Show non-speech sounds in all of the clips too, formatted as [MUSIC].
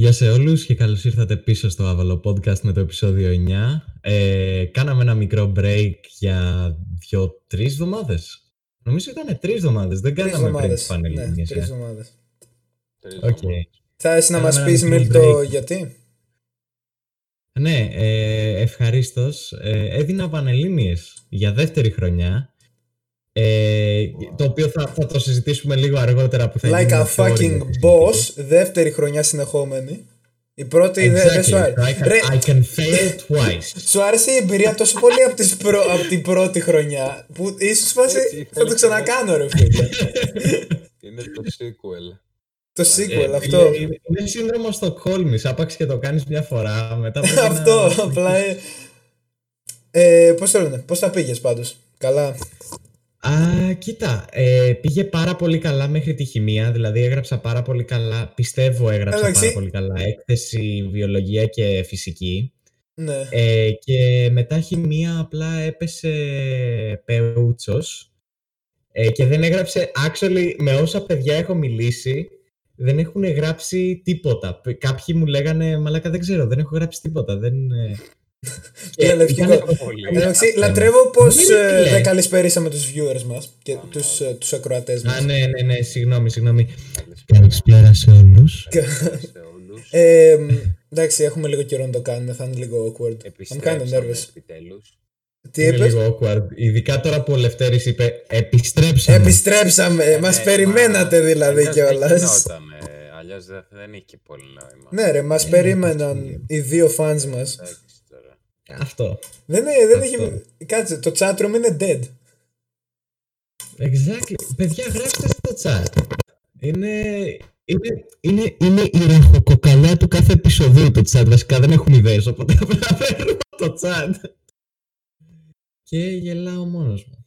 Γεια σε όλους και καλώς ήρθατε πίσω στο Άβολο Podcast με το επεισόδιο 9. Ε, κάναμε ένα μικρό break για δύο-τρεις εβδομάδες. Νομίζω ήταν τρεις εβδομάδες, δεν Τρεις κάναμε πριν εβδομάδες. τις Πανελλήνιες. Ναι, ε. τρεις εβδομάδες. Οκ. Θες να Κάναμε μας ένα πεις, μικρό Μίλτο, το break. γιατί; Ναι, ε, ευχαρίστως. Ε, έδινα Πανελλήνιες για δεύτερη χρονιά. Ε, Το οποίο θα, θα το συζητήσουμε λίγο αργότερα που θα Like γίνουμε a πιο fucking όριμοι. boss, δεύτερη χρονιά συνεχόμενη. Η πρώτη δεν δεν Exactly. σου άρεσε. So I can, Ρε, I can fail twice. [LAUGHS] σου άρεσε η εμπειρία τόσο πολύ από, τις προ... από την πρώτη χρονιά που ίσως φάση Έτσι, θα το θέλεις ξανακάνω ρε φίλε. Είναι το sequel. το sequel Ε, αυτό. Είναι, είναι- είναι σύνδρομο στο κόλμης. Άπαξ και το κάνεις μια φορά. Μετά πρέπει [LAUGHS] Αυτό να... απλά. Ε, ε, πώς το λένε, πώς τα πήγες πάντως. Καλά; Α, κοίτα, ε, πήγε πάρα πολύ καλά μέχρι τη χημεία, δηλαδή έγραψα πάρα πολύ καλά, πιστεύω έγραψα Εντάξει. πάρα πολύ καλά, έκθεση, βιολογία και φυσική. Ναι. Ε, και μετά χημεία απλά έπεσε πεούτσος ε, και δεν έγραψε, actually, με όσα παιδιά έχω μιλήσει, δεν έχουν γράψει τίποτα. Π- Κάποιοι μου λέγανε, μαλάκα δεν ξέρω, δεν έχω γράψει τίποτα. Δεν, ε». Και Είναι λευκικό. ήταν- Πολύ. Εντάξει, λατρεύω πως Μην είναι ε, τι δεν λέει. καλησπερίσαμε τους viewers μας και τους, ε, τους ακροατές μας. Α, ναι, ναι, ναι, συγγνώμη, συγγνώμη. Καλησπέρα Καλησπέρα σε όλους. σε όλους. Ε, μ, εντάξει, έχουμε λίγο καιρό να το κάνουμε, θα είναι λίγο awkward. I'm kind of Επιστρέψαμε nervous. επιτέλους. Τι Είναι είπες; λίγο awkward. Ειδικά τώρα που ο Λευτέρης είπε επιστρέψαμε. Επιστρέψαμε, μας Ναι, περιμένατε μα- δηλαδή αλλιώς δεν κιόλας. γινότανε. Αλλιώς δεν, δεν είχε και πολύ νόημα. Ναι ρε, μας Ε, περίμεναν εντάξει. οι δύο fans μας. Εντάξει τώρα. Αυτό. Δεν, είναι- δεν Αυτό. έχει... Κάτσε, το chatroom είναι dead. Exactly. Παιδιά, γράψτε στο chat. Είναι, είναι, είναι, είναι η ραχοκοκαλιά του κάθε επεισοδίου το chat. Βασικά δεν έχουμε ιδέες, οπότε [LAUGHS] απλά παίρνω το chat. Και γελάω μόνος μου.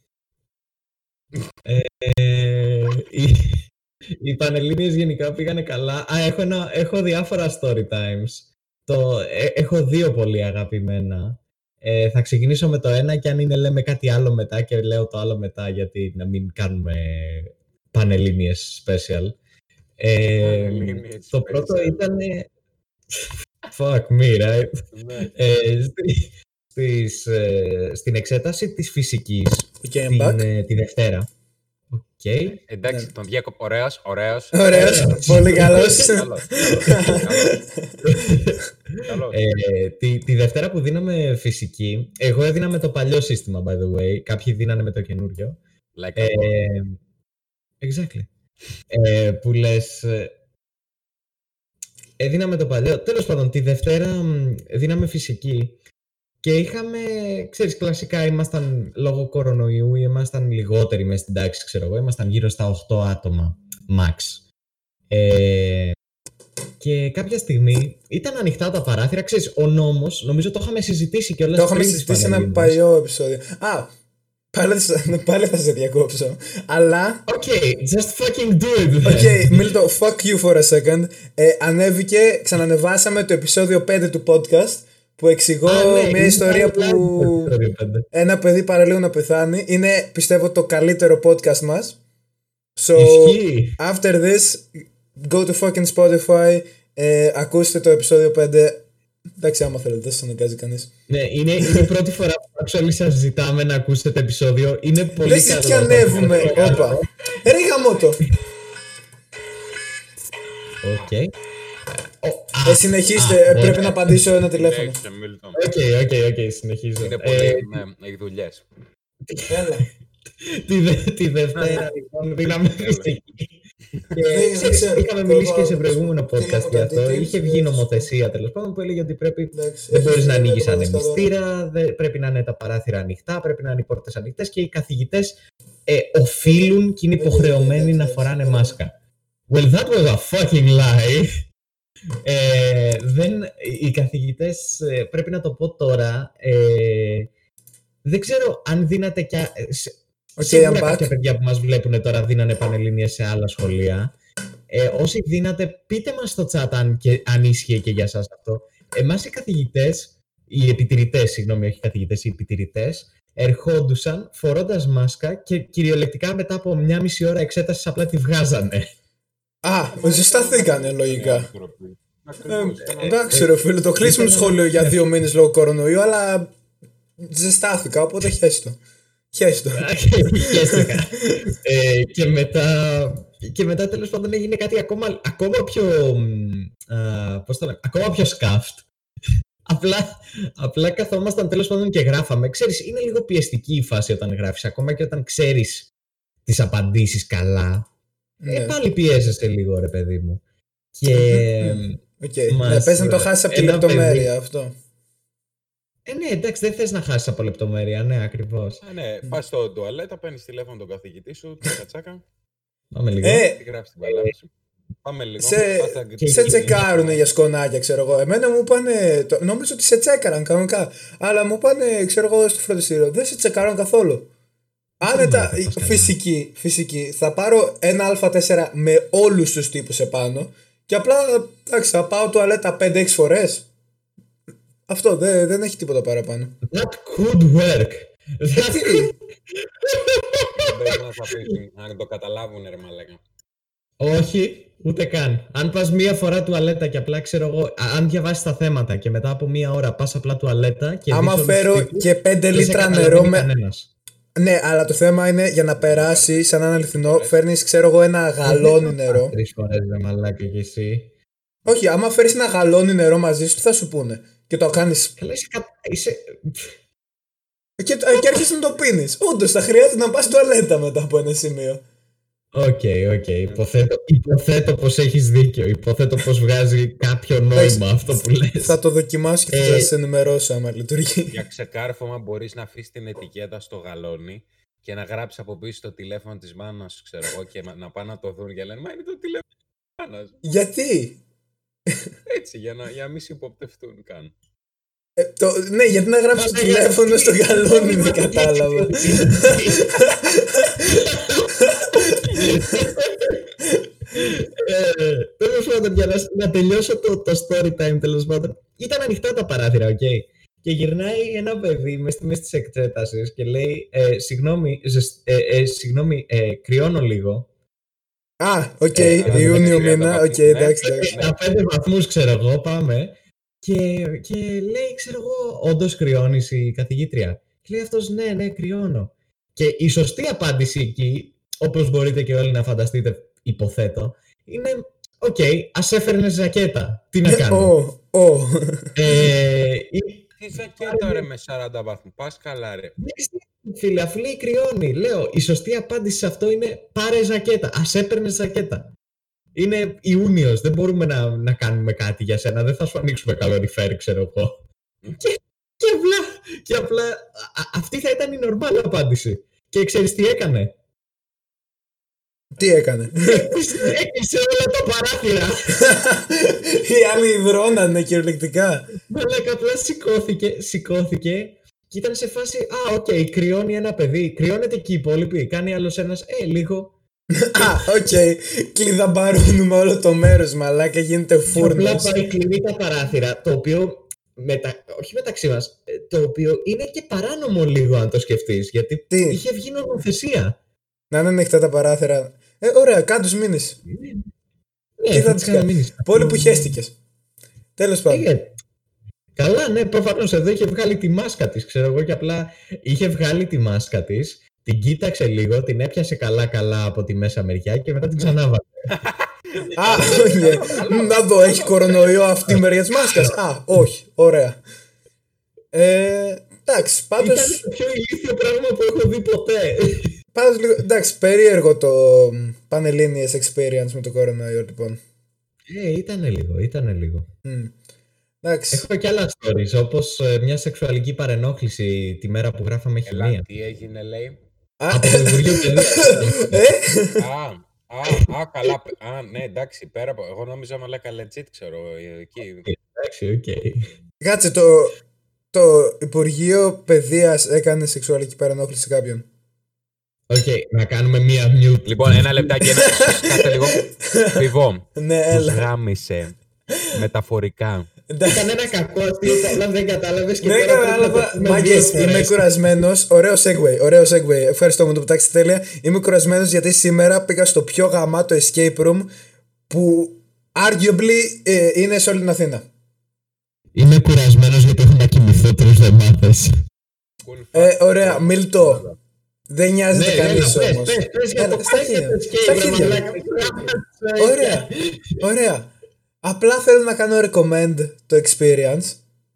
Ε, οι, οι Πανελλήνιες γενικά πήγανε καλά. Α, έχω, ένα, έχω διάφορα story times. Το, ε, έχω δύο πολύ αγαπημένα. Ε, θα ξεκινήσω με το ένα και αν είναι λέμε κάτι άλλο μετά και λέω το άλλο μετά γιατί να μην κάνουμε Πανελλήνιες special. Ε, Πανελλήνιες το special. πρώτο ήταν... Fuck me, right? Ναι. Ε, στη- στις, ε, στην εξέταση της φυσικής Okay, I'm την, back. ε, τη Δευτέρα. Οκ. Εντάξει, Ναι. τον διέκοψα. Ωραίος, ωραίος. Ωραίος, πολύ [LAUGHS] καλός. Καλός. Καλός. Ε, τη, τη Δευτέρα που δίναμε φυσική, εγώ έδινα με το παλιό σύστημα, by the way. Κάποιοι δίνανε με το καινούριο. Like Ε, a boss. exactly. Ε, που λες... ε, Έδινα με το παλιό. Τέλος πάντων, τη Δευτέρα μ, δίναμε φυσική και είχαμε, ξέρεις, κλασικά ήμασταν λόγω κορονοϊού, ήμασταν λιγότεροι μέσα στην τάξη, ξέρω εγώ, ήμασταν γύρω στα 8 άτομα, max. Ε, και κάποια στιγμή ήταν ανοιχτά τα παράθυρα, ξέρεις, ο νόμος, νομίζω το είχαμε συζητήσει και όλα Το είχαμε συζητήσει σε ένα παλιό επεισόδιο. Α, πάλι, θα- πάλι θα σε διακόψω. Αλλά, Οκ, just fucking do it. οκ, okay, Μίλτο, fuck you for a second. Ε, ανέβηκε, ξανανεβάσαμε το επεισόδιο 5 του podcast που εξηγώ Α, ναι, μια είναι ιστορία live το που επεισόδιο πέντε. ένα παιδί παραλίγο να πεθάνει. Είναι, πιστεύω, το καλύτερο podcast μας. So, Ισχύει. after this, go to fucking Spotify, ε, ακούστε το επεισόδιο 5. Εντάξει, άμα θέλετε, δεν σας αναγκάζει κανείς. Ναι, είναι, είναι η πρώτη φορά που actually σας ζητάμε να ακούσετε το επεισόδιο. Είναι πολύ Δεν καλό. ζητιανεύουμε. Όπα. Ρε γαμώτο. Οκ. Ε, συνεχίστε, α, ε, πρέπει ωραία. να απαντήσω ένα τηλέφωνο. Συνέχισε, Μίλτον. Οκ, οκ, οκ, συνεχίζω. Είναι Ε, πολύ. Ναι, έχει δουλειές. Έλα. τη, δε- τη Δευτέρα, λοιπόν, δίναμε φυσική. Και Δεν ξέρεις, ξέρω. είχαμε μιλήσει και σε Κόβω, προηγούμενο θέλω podcast να για αυτό. πατήσω, Είχε yes. βγει νομοθεσία τέλο πάντων που έλεγε ότι πρέπει Εντάξει, Δεν έχει μπορεί να γίνει ανοίγει ένα δασκαλό. ανεμιστήρα, δεν- πρέπει να είναι τα παράθυρα ανοιχτά, πρέπει να είναι οι πόρτε ανοιχτέ και οι καθηγητέ ε, οφείλουν και είναι Δεν υποχρεωμένοι γίνεται, να εντάξει, φοράνε ναι. μάσκα. Well, that was a fucking lie. Ε, δεν, οι καθηγητές, ε, πρέπει να το πω τώρα, ε, δεν ξέρω αν δίνατε κι... α- ε, σε- Οκ, Σίγουρα I'm back. κάποια παιδιά που μας βλέπουν τώρα δίνανε πανελλήνιες σε άλλα σχολεία. Ε, όσοι δίνατε, πείτε μας στο chat αν, και, αν ίσχυε και για σας αυτό. Εμάς οι καθηγητές, οι επιτηρητές, συγγνώμη, όχι οι καθηγητές, οι επιτηρητές, ερχόντουσαν φορώντας μάσκα και κυριολεκτικά μετά από μια μισή ώρα εξέτασης απλά τη βγάζανε. Α, ζεσταθήκανε λογικά. άνθρωποι. Ακριβώς, ήταν αυτό. Εντάξει, ρε φίλε, το κλείσουμε το σχολείο για δύο μήνες λόγω κορονοϊού, αλλά ζεστάθηκα, οπότε χέστο. Χέστο. Χαίστηκα. ε, και μετά, και μετά τέλος πάντων έγινε κάτι ακόμα, ακόμα πιο, μ, α, πώς το λέμε, ακόμα πιο σκάφτ. Απλά, απλά καθόμασταν τέλος πάντων και γράφαμε. Ξέρεις, είναι λίγο πιεστική η φάση όταν γράφεις, ακόμα και όταν ξέρεις τις απαντήσεις καλά. Ναι. Ε, πάλι πιέζεσαι λίγο, ρε παιδί μου. Και... [LAUGHS] Οκ. Μας- Ναι, πες να το χάσεις από τη ένα λεπτομέρεια παιδί. αυτό. Ε, ναι, εντάξει, δεν θες να χάσεις από λεπτομέρεια, ναι, ακριβώς. Α, ναι, πα στο τουαλέτα, παίρνεις τηλέφωνο τον καθηγητή σου, τσάκα τσάκα, Πάμε λίγο. Ε, τι γράφεις στην παλάβη σου. Πάμε λίγο. σε, πας στα- σε τσεκάρουν για σκονάκια, ξέρω εγώ. Εμένα μου είπανε. το- Νόμιζα ότι σε τσέκαραν κανονικά. Αλλά μου είπανε, ξέρω εγώ, στο φροντιστήριο. Δεν σε τσεκάρουν καθόλου. Άνετα, μάθα πώς κάνει. φυσική, φυσική. Θα πάρω ένα Α4 με όλους τους τύπους επάνω. Και απλά, εντάξει, θα πάω τουαλέτα 5-6 φορές. Αυτό δεν, δεν έχει τίποτα παραπάνω. That could work; That could... Μπες να σου αφήσουν, να το καταλάβουν, ρε μαλάκα. Όχι, ούτε καν. Αν πας μία φορά τουαλέτα και απλά ξέρω εγώ, α- αν διαβάσεις τα θέματα και μετά από μία ώρα πας απλά τουαλέτα και Άμα δεις όλους φέρω τους τύπους, και 5 δεν σε λίτρα καταλαβαίνει νερό με. κανένας. Ναι, αλλά το θέμα είναι για να περάσει σαν ένα αληθινό, φέρνεις, ξέρω εγώ, ένα γαλόνι νερό. Τρεις φορές ρε μαλάκα και εσύ. Όχι, άμα φέρεις ένα γαλόνι νερό μαζί σου, τι θα σου πούνε; Και το κάνει. Καλά είσαι, κα... είσαι... Και, και έρχεσαι να το πίνεις. Όντως, θα χρειάζεται να πας τουαλέτα μετά από ένα σημείο. OK, OK. Υποθέτω, υποθέτω πως έχεις δίκιο. Υποθέτω πως βγάζει κάποιο νόημα αυτό που λες. Θα το δοκιμάσω και θα Ε, σα ενημερώσω άμα λειτουργεί. Για ξεκάρφωμα μπορείς να αφήσεις την ετικέτα στο γαλόνι και να γράψεις από πίσω το τηλέφωνο της μάνας σου, ξέρω εγώ, και να- να πάνε να το δουν και λένε Μα είναι το τηλέφωνο της μάνας. Γιατί; Έτσι, για να, για να μην σε υποπτευτούν καν. Ε, το, ναι, γιατί να γράψεις το τηλέφωνο στο γαλόνι, δεν κατάλαβα. Ε, Τέλος πάντων, για να, να τελειώσω το, το story time, τέλος πάντων. Ήταν ανοιχτά τα παράθυρα, οκ. Και γυρνάει ένα παιδί μες στη μέση της εξέτασης και λέει: ε, Συγγνώμη, ζεσ- ε, ε, συγγνώμη ε, κρυώνω λίγο. Α, οκ, Ε, Ιούνιο ε, μήνα, ε, οκ, ναι, εντάξει, ναι. εντάξει. Στα πέντε βαθμούς, ξέρω εγώ, πάμε. Και, και λέει, ξέρω εγώ, όντως κρυώνεις η καθηγήτρια. Και λέει αυτός, ναι, ναι, κρυώνω. Και η σωστή απάντηση εκεί, όπως μπορείτε και όλοι να φανταστείτε, υποθέτω, είναι: Οκ, ας έφερνες ζακέτα. Τι να κάνω. Ω, ω. ε, ή- Τι ζακέτα ρε με 40 βαθμούς, πας καλά ρε. Ναι, Φίλε, αφού λέει κρυώνει, λέω, η σωστή απάντηση σε αυτό είναι πάρε ζακέτα. Α έπαιρνε ζακέτα. Είναι Ιούνιος, δεν μπορούμε να, να κάνουμε κάτι για σένα. Δεν θα σου ανοίξουμε καλοριφέρ, ξέρω εγώ. και, και απλά, και απλά α- αυτή θα ήταν η νορμάλ απάντηση. Και ξέρεις τι έκανε; Τι έκανε; Έκλεισε όλα τα παράθυρα. Οι άλλοι ιδρώνανε κυριολεκτικά. Μαλάκα, απλά σηκώθηκε, σηκώθηκε και ήταν σε φάση Α, οκ, κρυώνει ένα παιδί. Κρυώνετε και οι υπόλοιποι. Κάνει άλλος ένας, Ε, λίγο. Α, οκ. Κλειδαμπαρώνουμε όλο το μέρος, μαλάκα, γίνεται Και φούρνος. απλά πάει κλείνει τα παράθυρα, το οποίο, μετα... όχι μεταξύ μας, ε, το οποίο είναι και παράνομο λίγο αν το σκεφτείς, γιατί Τι; είχε βγει νομοθεσία. Να είναι ανοιχτά τα παράθυρα. Ε, ωραία, κάτω μήνες. Ναι, Τι θα θα τους τις κάνω. κανονίσεις. Πολύ που χέστηκε. Τέλος πάντων. Ε, Καλά, ναι, προφανώς εδώ είχε βγάλει τη μάσκα της, ξέρω εγώ, και απλά είχε βγάλει τη μάσκα της, την κοίταξε λίγο, την έπιασε καλά-καλά από τη μέσα μεριά και μετά την ξανάβαλε. Α, όχι. Να δω, έχει κορονοϊό αυτή η μεριά της μάσκας; Α, όχι. Ωραία. Ε, εντάξει, πάντω. Ήταν το πιο ηλίθιο πράγμα που έχω δει ποτέ. Πάντως λίγο, εντάξει, περίεργο το Πανελλήνιες experience με το κορονοϊό, λοιπόν. Ε, ήταν λίγο, ήταν λίγο. Μμ. Εντάξει. Έχω και άλλα stories, όπως ε, μια σεξουαλική παρενόχληση τη μέρα που γράφαμε Ελά, χημεία. τι έγινε λέει; Α, Από το Υπουργείο Παιδείας. [LAUGHS] ε, α, α, α, καλά. πε- Α, ναι, εντάξει, πέρα από. Εγώ νόμιζα μαλάκα legit, ξέρω. ε, Εκεί. Εντάξει, οκ. Κάτσε, το, το Υπουργείο Παιδείας έκανε σεξουαλική παρενόχληση σε κάποιον; Οκ, να κάνουμε μία mute. Λοιπόν, ένα λεπτάκι, ένα. [LAUGHS] Κάτσε λίγο. Πιβό. Ναι, Τους έλα. γάμισε. Μεταφορικά. Εντάξει. Ήταν ένα κακό αστείο που απλά δεν κατάλαβες και Ναι, τώρα πρέπει να το κατάλαβα. πούμε Μάγκες, δύο είμαι φορές. κουρασμένος. Ωραίο segue, ωραίο segue. Ευχαριστώ μου το πετάξει τέλεια. Είμαι κουρασμένος γιατί σήμερα πήγα στο πιο γαμάτο escape room που arguably ε, είναι σε όλη την Αθήνα. Είμαι κουρασμένος γιατί έχω να κοιμηθώ τρεις εβδομάδες. Cool Ε, fact. ωραία, Μίλτο. Δεν νοιάζεται Ναι, κανείς έλα, πες, όμως. πες, πες για Έλα, το στα πες για χίλια. το escape, Στα ρε χίλια. μαλάκα. Ωραία, ωραία. Απλά θέλω να κάνω recommend το experience.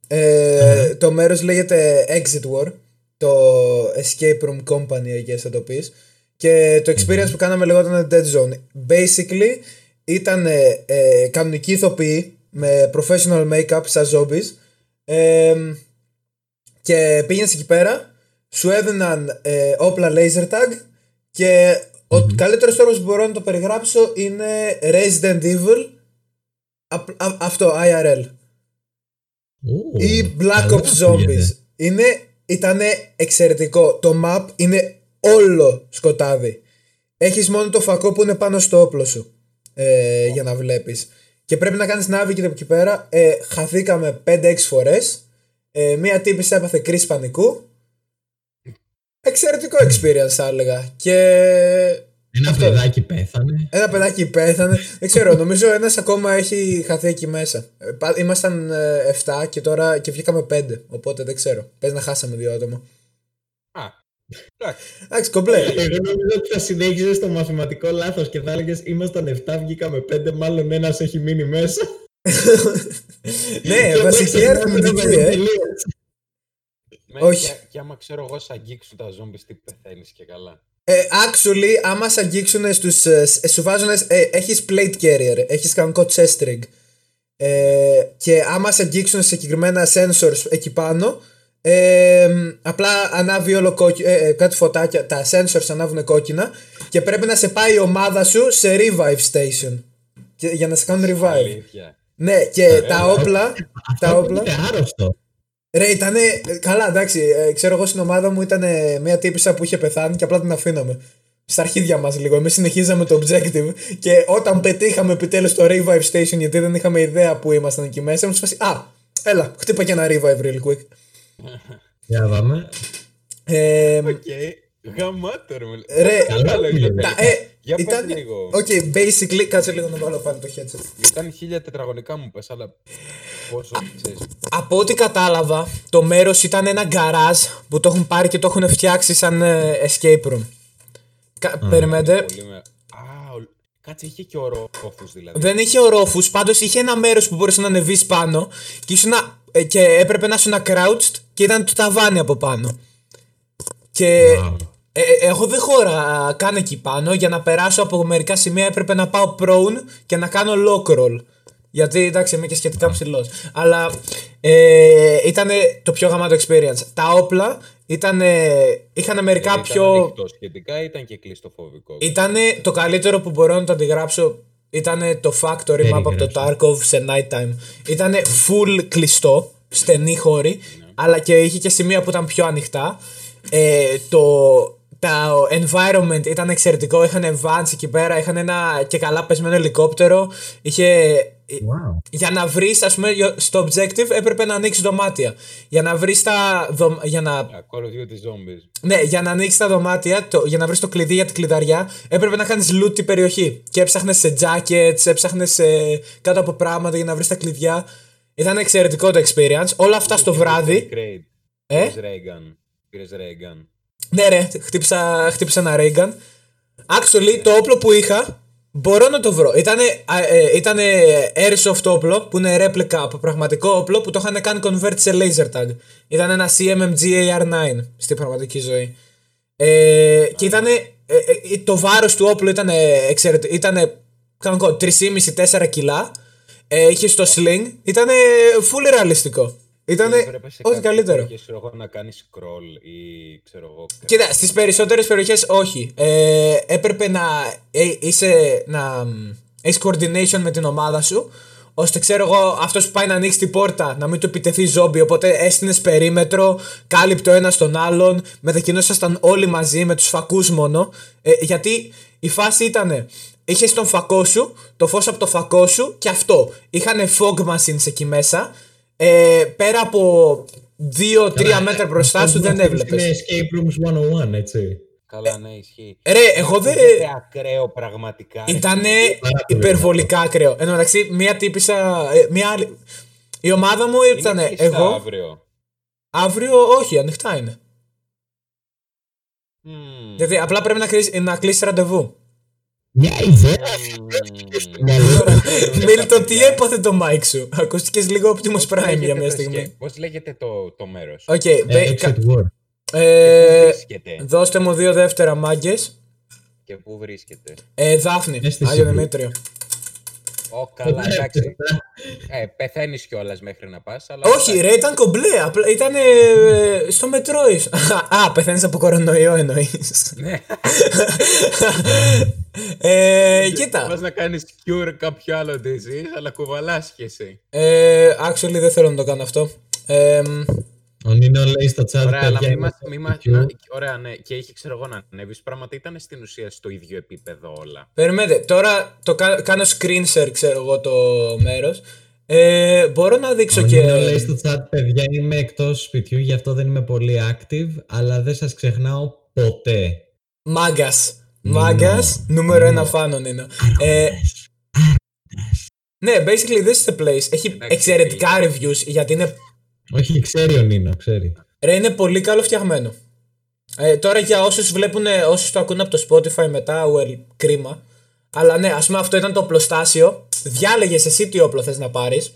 Ε, Το μέρος λέγεται Exit War. Το Escape Room Company, I guess θα το πεις. Και το experience που κάναμε λεγόταν Dead Zone. Basically, ήταν ε, ε, κανονικοί ηθοποιοί με professional make-up σαν zombies. Ε, και πήγαινες εκεί πέρα, σου έδιναν ε, όπλα laser tag και ο καλύτερος τρόπος που μπορώ να το περιγράψω είναι Resident Evil απ- α- αυτό, IRL Ου, ή Black καλά Ops Zombies. ακούγεται. είναι, ήτανε εξαιρετικό. Το map είναι όλο σκοτάδι. Έχεις μόνο το φακό που είναι πάνω στο όπλο σου ε, για να βλέπεις. Και πρέπει να κάνεις navigate από εκεί πέρα. Ε, χαθήκαμε 5-6 φορές. Ε, μία τύπης έπαθε κρίση πανικού εξαιρετικό experience θα έλεγα και Ένα Αυτό. παιδάκι πέθανε. ένα παιδάκι πέθανε. Δεν ξέρω, νομίζω ένας ακόμα έχει χαθεί εκεί μέσα. Ε, πα- Ήμασταν 7 και τώρα και βγήκαμε 5. Οπότε δεν ξέρω. Πες να χάσαμε δύο άτομα. Α, εντάξει. Εντάξει, κομπλέ. Εγώ νομίζω ότι θα συνέχιζες στο μαθηματικό λάθος και θα έλεγες ήμασταν 7, βγήκαμε 5, μάλλον ένας έχει μείνει μέσα. [LAUGHS] ναι, Και βασική μέσα αριθμητική, είναι ε. τελείως. Με- Όχι. Και, και άμα ξέρω εγώ, σ' αγγίξουν τα ζόμπι, τι πεθαίνεις και καλά. Ε, actually, άμα σε αγγίξουν στους, ε, σ- σου βάζουν, ε, έχεις plate carrier, έχεις κανονικό chest rig. Ε, και άμα σε αγγίξουν σε συγκεκριμένα sensors εκεί πάνω, ε, απλά ανάβει όλο κόκκι, ε, ε, κάτι φωτάκια, τα sensors ανάβουν κόκκινα και πρέπει να σε πάει η ομάδα σου σε revive station. Και, για να σε κάνουν revive. Αλήθεια. Ναι, και τα όπλα, τα Αυτό όπλα, είναι άρρωστο. Ρε, ήτανε. Καλά, εντάξει. ε, ξέρω εγώ στην ομάδα μου ήταν μια τύπησα που είχε πεθάνει και απλά την αφήναμε. Στα αρχίδια μας λίγο. Εμείς συνεχίζαμε το objective και όταν πετύχαμε επιτέλους το revive station γιατί δεν είχαμε ιδέα που ήμασταν εκεί μέσα, μου φάση Α, έλα, χτύπα και ένα revive real quick. Για να δούμε. Ε, Οκ. Γαμάτο ρε. μελ- Ρε, Καλά καλά λόγια πήγε. τελικά. τα, ε, Για πες ήταν. λίγο. Οκ, basically, κάτσε λίγο να βάλω πάλι το headset. Ήταν χίλια τετραγωνικά μου πες, αλλά πόσο ξέρεις. Από ό,τι κατάλαβα, το μέρος ήταν ένα γκαράζ που το έχουν πάρει και το έχουν φτιάξει σαν ε, escape room. Κα- Περιμένετε, Πολύ με... Α, ο- κάτσε, είχε και ορόφους δηλαδή. Δεν είχε ορόφους, πάντως είχε ένα μέρος που μπορούσε να ανεβείς πάνω και, ήσουν, ε, και έπρεπε να ήσουν crouched και ήταν το ταβάνι από πάνω. Και Wow. Ε, ε, εγώ δεν χώρα καν εκεί πάνω. Για να περάσω από μερικά σημεία έπρεπε να πάω prone και να κάνω lock roll. Γιατί εντάξει είμαι και σχετικά ψηλός. Αλλά ε, ήταν το πιο γαμάτο experience. Τα όπλα ήταν, είχαν μερικά Ήταν πιο. ανοιχτό σχετικά ήταν και κλειστοφοβικό. Ήταν το καλύτερο που μπορώ να το αντιγράψω. Ήταν το factory map από το Περιγράψε. Tarkov σε nighttime. Ήταν full κλειστό, στενή χώρη, αλλά και είχε και σημεία που ήταν πιο ανοιχτά. Ε, το, τα environment ήταν εξαιρετικό. Είχαν vans εκεί πέρα, είχαν ένα και καλά πεσμένο ελικόπτερο. Είχε, Wow. για να βρεις, ας πούμε, στο objective έπρεπε να ανοίξεις δωμάτια. Για να βρεις τα. δω- Για να Α, Call of Duty Zombies. ναι, για να ανοίξεις τα δωμάτια, το, για να βρεις το κλειδί για την κλειδαριά, έπρεπε να κάνεις loot την περιοχή. Και έψαχνες σε jackets, έψαχνες σε κάτω από πράγματα για να βρεις τα κλειδιά. Ήταν εξαιρετικό το experience. Όλα αυτά στο βράδυ. Crate. Ε; Πήρες Reagan. Πήρες Reagan. Ναι, ρε, χτύπησα, χτύπησα ένα Reagan. Actually, το όπλο που είχα μπορώ να το βρω. Ήτανε, α, ε, ήτανε airsoft όπλο που είναι replica από πραγματικό όπλο που το είχαν κάνει convert σε laser tag. Ήταν ένα CMMG AR9 στην πραγματική ζωή. Ε, και ήταν. το βάρος του όπλου ήταν εξαιρετικό. Ήταν κανονικό 3,5-4 κιλά. Ε, είχε στο sling. Ήταν full ρεαλιστικό. Ήταν Έπρεπε σε ό,τι κάποιες καλύτερο. περιοχές, ξέρω εγώ, να κάνει scroll ή ξέρω εγώ. Κοίτα, στις περισσότερες περιοχές όχι. Ε, έπρεπε να ε, είσαι. να έχεις coordination με την ομάδα σου. ώστε ξέρω εγώ αυτός που πάει να ανοίξει την πόρτα να μην του επιτεθεί ζόμπι. Οπότε έστεινες περίμετρο, κάλυπτε ο ένα τον άλλον, μετακινούσασταν όλοι μαζί με τους φακούς μόνο. Ε, γιατί η φάση ήταν. Είχες τον φακό σου, το φως από το φακό σου και αυτό. Είχαν fog machines εκεί μέσα. Ε, πέρα από 2-3 μέτρα μπροστά σου δεν έβλεπε. Είναι escape rooms 101, έτσι. Καλά, ναι, ισχύει. Ρε, εγώ δεν. Ακούγεται ακραίο πραγματικά. ρε. Ήταν Πάρα πολύ υπερβολικά ακραίο. Εν τω μεταξύ, μία τύπησα. ε, Μία άλλη. Η ομάδα μου Είναι ήταν κλειστά εγώ. Αύριο. Αύριο, όχι, ανοιχτά είναι. Μμμ. Γιατί απλά πρέπει να, κλείσει- να κλείσει ραντεβού. Μια ιδέα Μμμ. [LAUGHS] Μίλτο, τι έπαθε το mic σου. Ακούστηκε λίγο Optimus Πώς Prime λέγεται για μια το στιγμή. σκε- Πώς λέγεται το, το μέρος; Οκ, Ε, μπε- κα- Exit War. ε, βρίσκεται. δώστε μου δύο δεύτερα μάγκες. Και πού βρίσκεται; Ε, Δάφνη, Στη Άγιο Σιβή. Δημήτριο. Ω, καλά, εντάξει. Ε, πεθαίνεις κιόλας μέχρι να πας. Αλλά Όχι, ρε, ήταν κομπλέ. Απλά ήταν ε, στο μετρό. ήσ- Α, πεθαίνεις από κορονοϊό εννοείς. Ναι, ε, κοίτα. πας να κάνεις cure κάποιο άλλο disease, αλλά κουβαλάς κι εσύ. Ε, actually, δεν θέλω να το κάνω αυτό. Ε, Ο Νίνο λέει στο chat Ωραία, αλλά παιδιά, μη είναι μας, στο μη μας, BBQ. να- ωραία, ναι, και είχε ξέρω εγώ να ανέβεις. Πράγματα ήταν στην ουσία στο ίδιο επίπεδο όλα. περιμένετε, τώρα το κα- κάνω screen share, ξέρω εγώ, το μέρος. Ε, μπορώ να δείξω Ο και. Νίνο λέει στο chat, παιδιά, είμαι εκτός σπιτιού, γι' αυτό δεν είμαι πολύ active, αλλά δεν σας ξεχνάω ποτέ. Μάγκας. Μάγκας, νούμερο ένα φάνων είναι. Ε, ναι, basically this is the place. Έχει Εντάξει, εξαιρετικά reviews γιατί είναι Όχι, ξέρει ο Νίνο, ξέρει. Ρε, είναι πολύ καλό φτιαγμένο. Ε, τώρα για όσους βλέπουν, όσους το ακούνε από το Spotify μετά, well, κρίμα. Αλλά ναι, ας πούμε αυτό ήταν το οπλοστάσιο. Διάλεγες εσύ τι όπλο θες να πάρεις.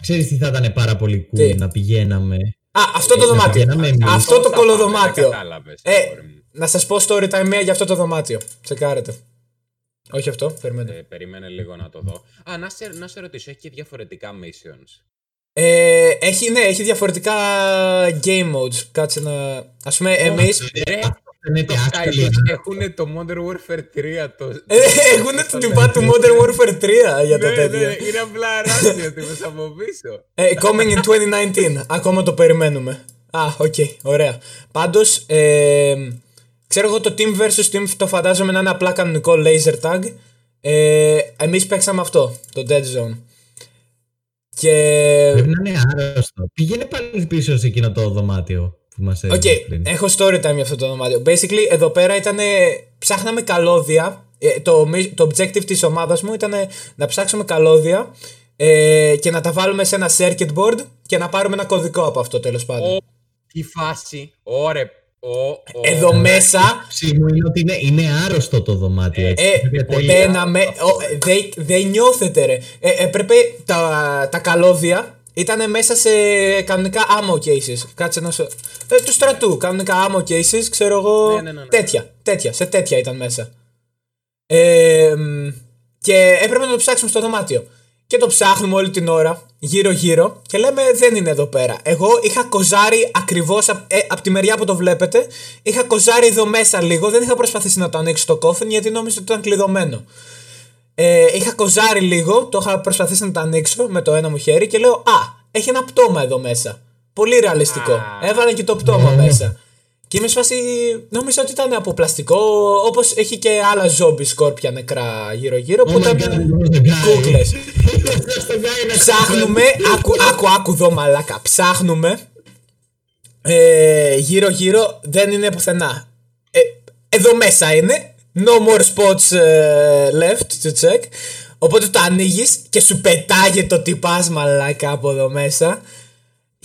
Ξέρεις τι θα ήταν πάρα πολύ cool Τι; να πηγαίναμε. Α, αυτό το Ε, να δωμάτιο. πηγαίναμε εμείς. Αυτό το Πώς θα κολοδωμάτιο. πάμε, δεν κατάλαβες, Ε, αγόρι μου. να σας πω story time μία για αυτό το δωμάτιο. Τσεκάρετε. Όχι αυτό, περιμένετε. Ε, περίμενε λίγο να το δω. Α, να σε, να σε ρωτήσω, έχει και διαφορετικά missions. Ε, έχει, ναι, έχει διαφορετικά game modes. Κάτσε να... Ας πούμε, εμείς... Ρε, Φαίνεται το actually Skylos έχουν το Modern Warfare 3. Το... Ε, Έχουν το τυπά του Modern Warfare 3 για τα ναι, τέτοια. ναι, είναι απλά ράδιο τύπος από πίσω. Ε, coming in 2019. Ακόμα το περιμένουμε. Α, οκ, ωραία. Πάντως, ε, ξέρω εγώ το team versus team το φαντάζομαι να είναι απλά κανονικό laser tag. Ε, Εμείς παίξαμε αυτό, το Dead Zone. Και. Πρέπει να είναι άρρωστο. Πήγαινε πάλι πίσω σε εκείνο το δωμάτιο που μας Οκ, έδωσε πριν. έχω story time για αυτό το δωμάτιο. Basically, εδώ πέρα ήταν. Ψάχναμε καλώδια. Ε, το, mi- το objective της ομάδας μου ήταν να ψάξουμε καλώδια ε, και να τα βάλουμε σε ένα circuit board και να πάρουμε ένα κωδικό από αυτό τέλος πάντων. Ω, τι φάση. Ωρε. Ω, ω. Εδώ μέσα Ψή μου είναι ότι είναι, είναι άρρωστο το δωμάτιο. έτσι. Ε, Είναι ποτέ τέλεια. να με. ο, ε, Δεν δεν νιώθετε, ρε. Ε, έπρεπε τα, τα καλώδια ήταν μέσα σε κανονικά ammo cases. Κάτσε να σου. Ε, του στρατού. Κανονικά ammo cases, ξέρω εγώ. Ναι, ναι, ναι, ναι. Τέτοια. Τέτοια. Σε τέτοια ήταν μέσα. Ε, μ, και έπρεπε να το ψάξουμε στο δωμάτιο. Και το ψάχνουμε όλη την ώρα, γύρω-γύρω, και λέμε δεν είναι εδώ πέρα. Εγώ είχα κοζάρει ακριβώς από τη μεριά που το βλέπετε. Είχα κοζάρει εδώ μέσα λίγο. Δεν είχα προσπαθήσει να το ανοίξω το κόφιν γιατί νόμιζα ότι ήταν κλειδωμένο. Ε, είχα κοζάρει λίγο, το είχα προσπαθήσει να το ανοίξω με το ένα μου χέρι και λέω Α, έχει ένα πτώμα εδώ μέσα. Πολύ ρεαλιστικό. Α. Έβαλα και το πτώμα Ναι. [LAUGHS] μέσα. Και είμαι σε φάση. Νόμιζα ότι ήταν από πλαστικό, όπως έχει και άλλα ζόμπι σκόρπια νεκρά γύρω-γύρω που Oh my ήταν. God, it was the guy; κούκλε. It was the guy next Ψάχνουμε. άκου, άκου, άκου εδώ μαλάκα. Ψάχνουμε. Ε, γύρω-γύρω δεν είναι πουθενά. Ε, εδώ μέσα είναι. No more spots ε, left to check. Οπότε το ανοίγεις και σου πετάγεται το τυπάς μαλάκα από εδώ μέσα.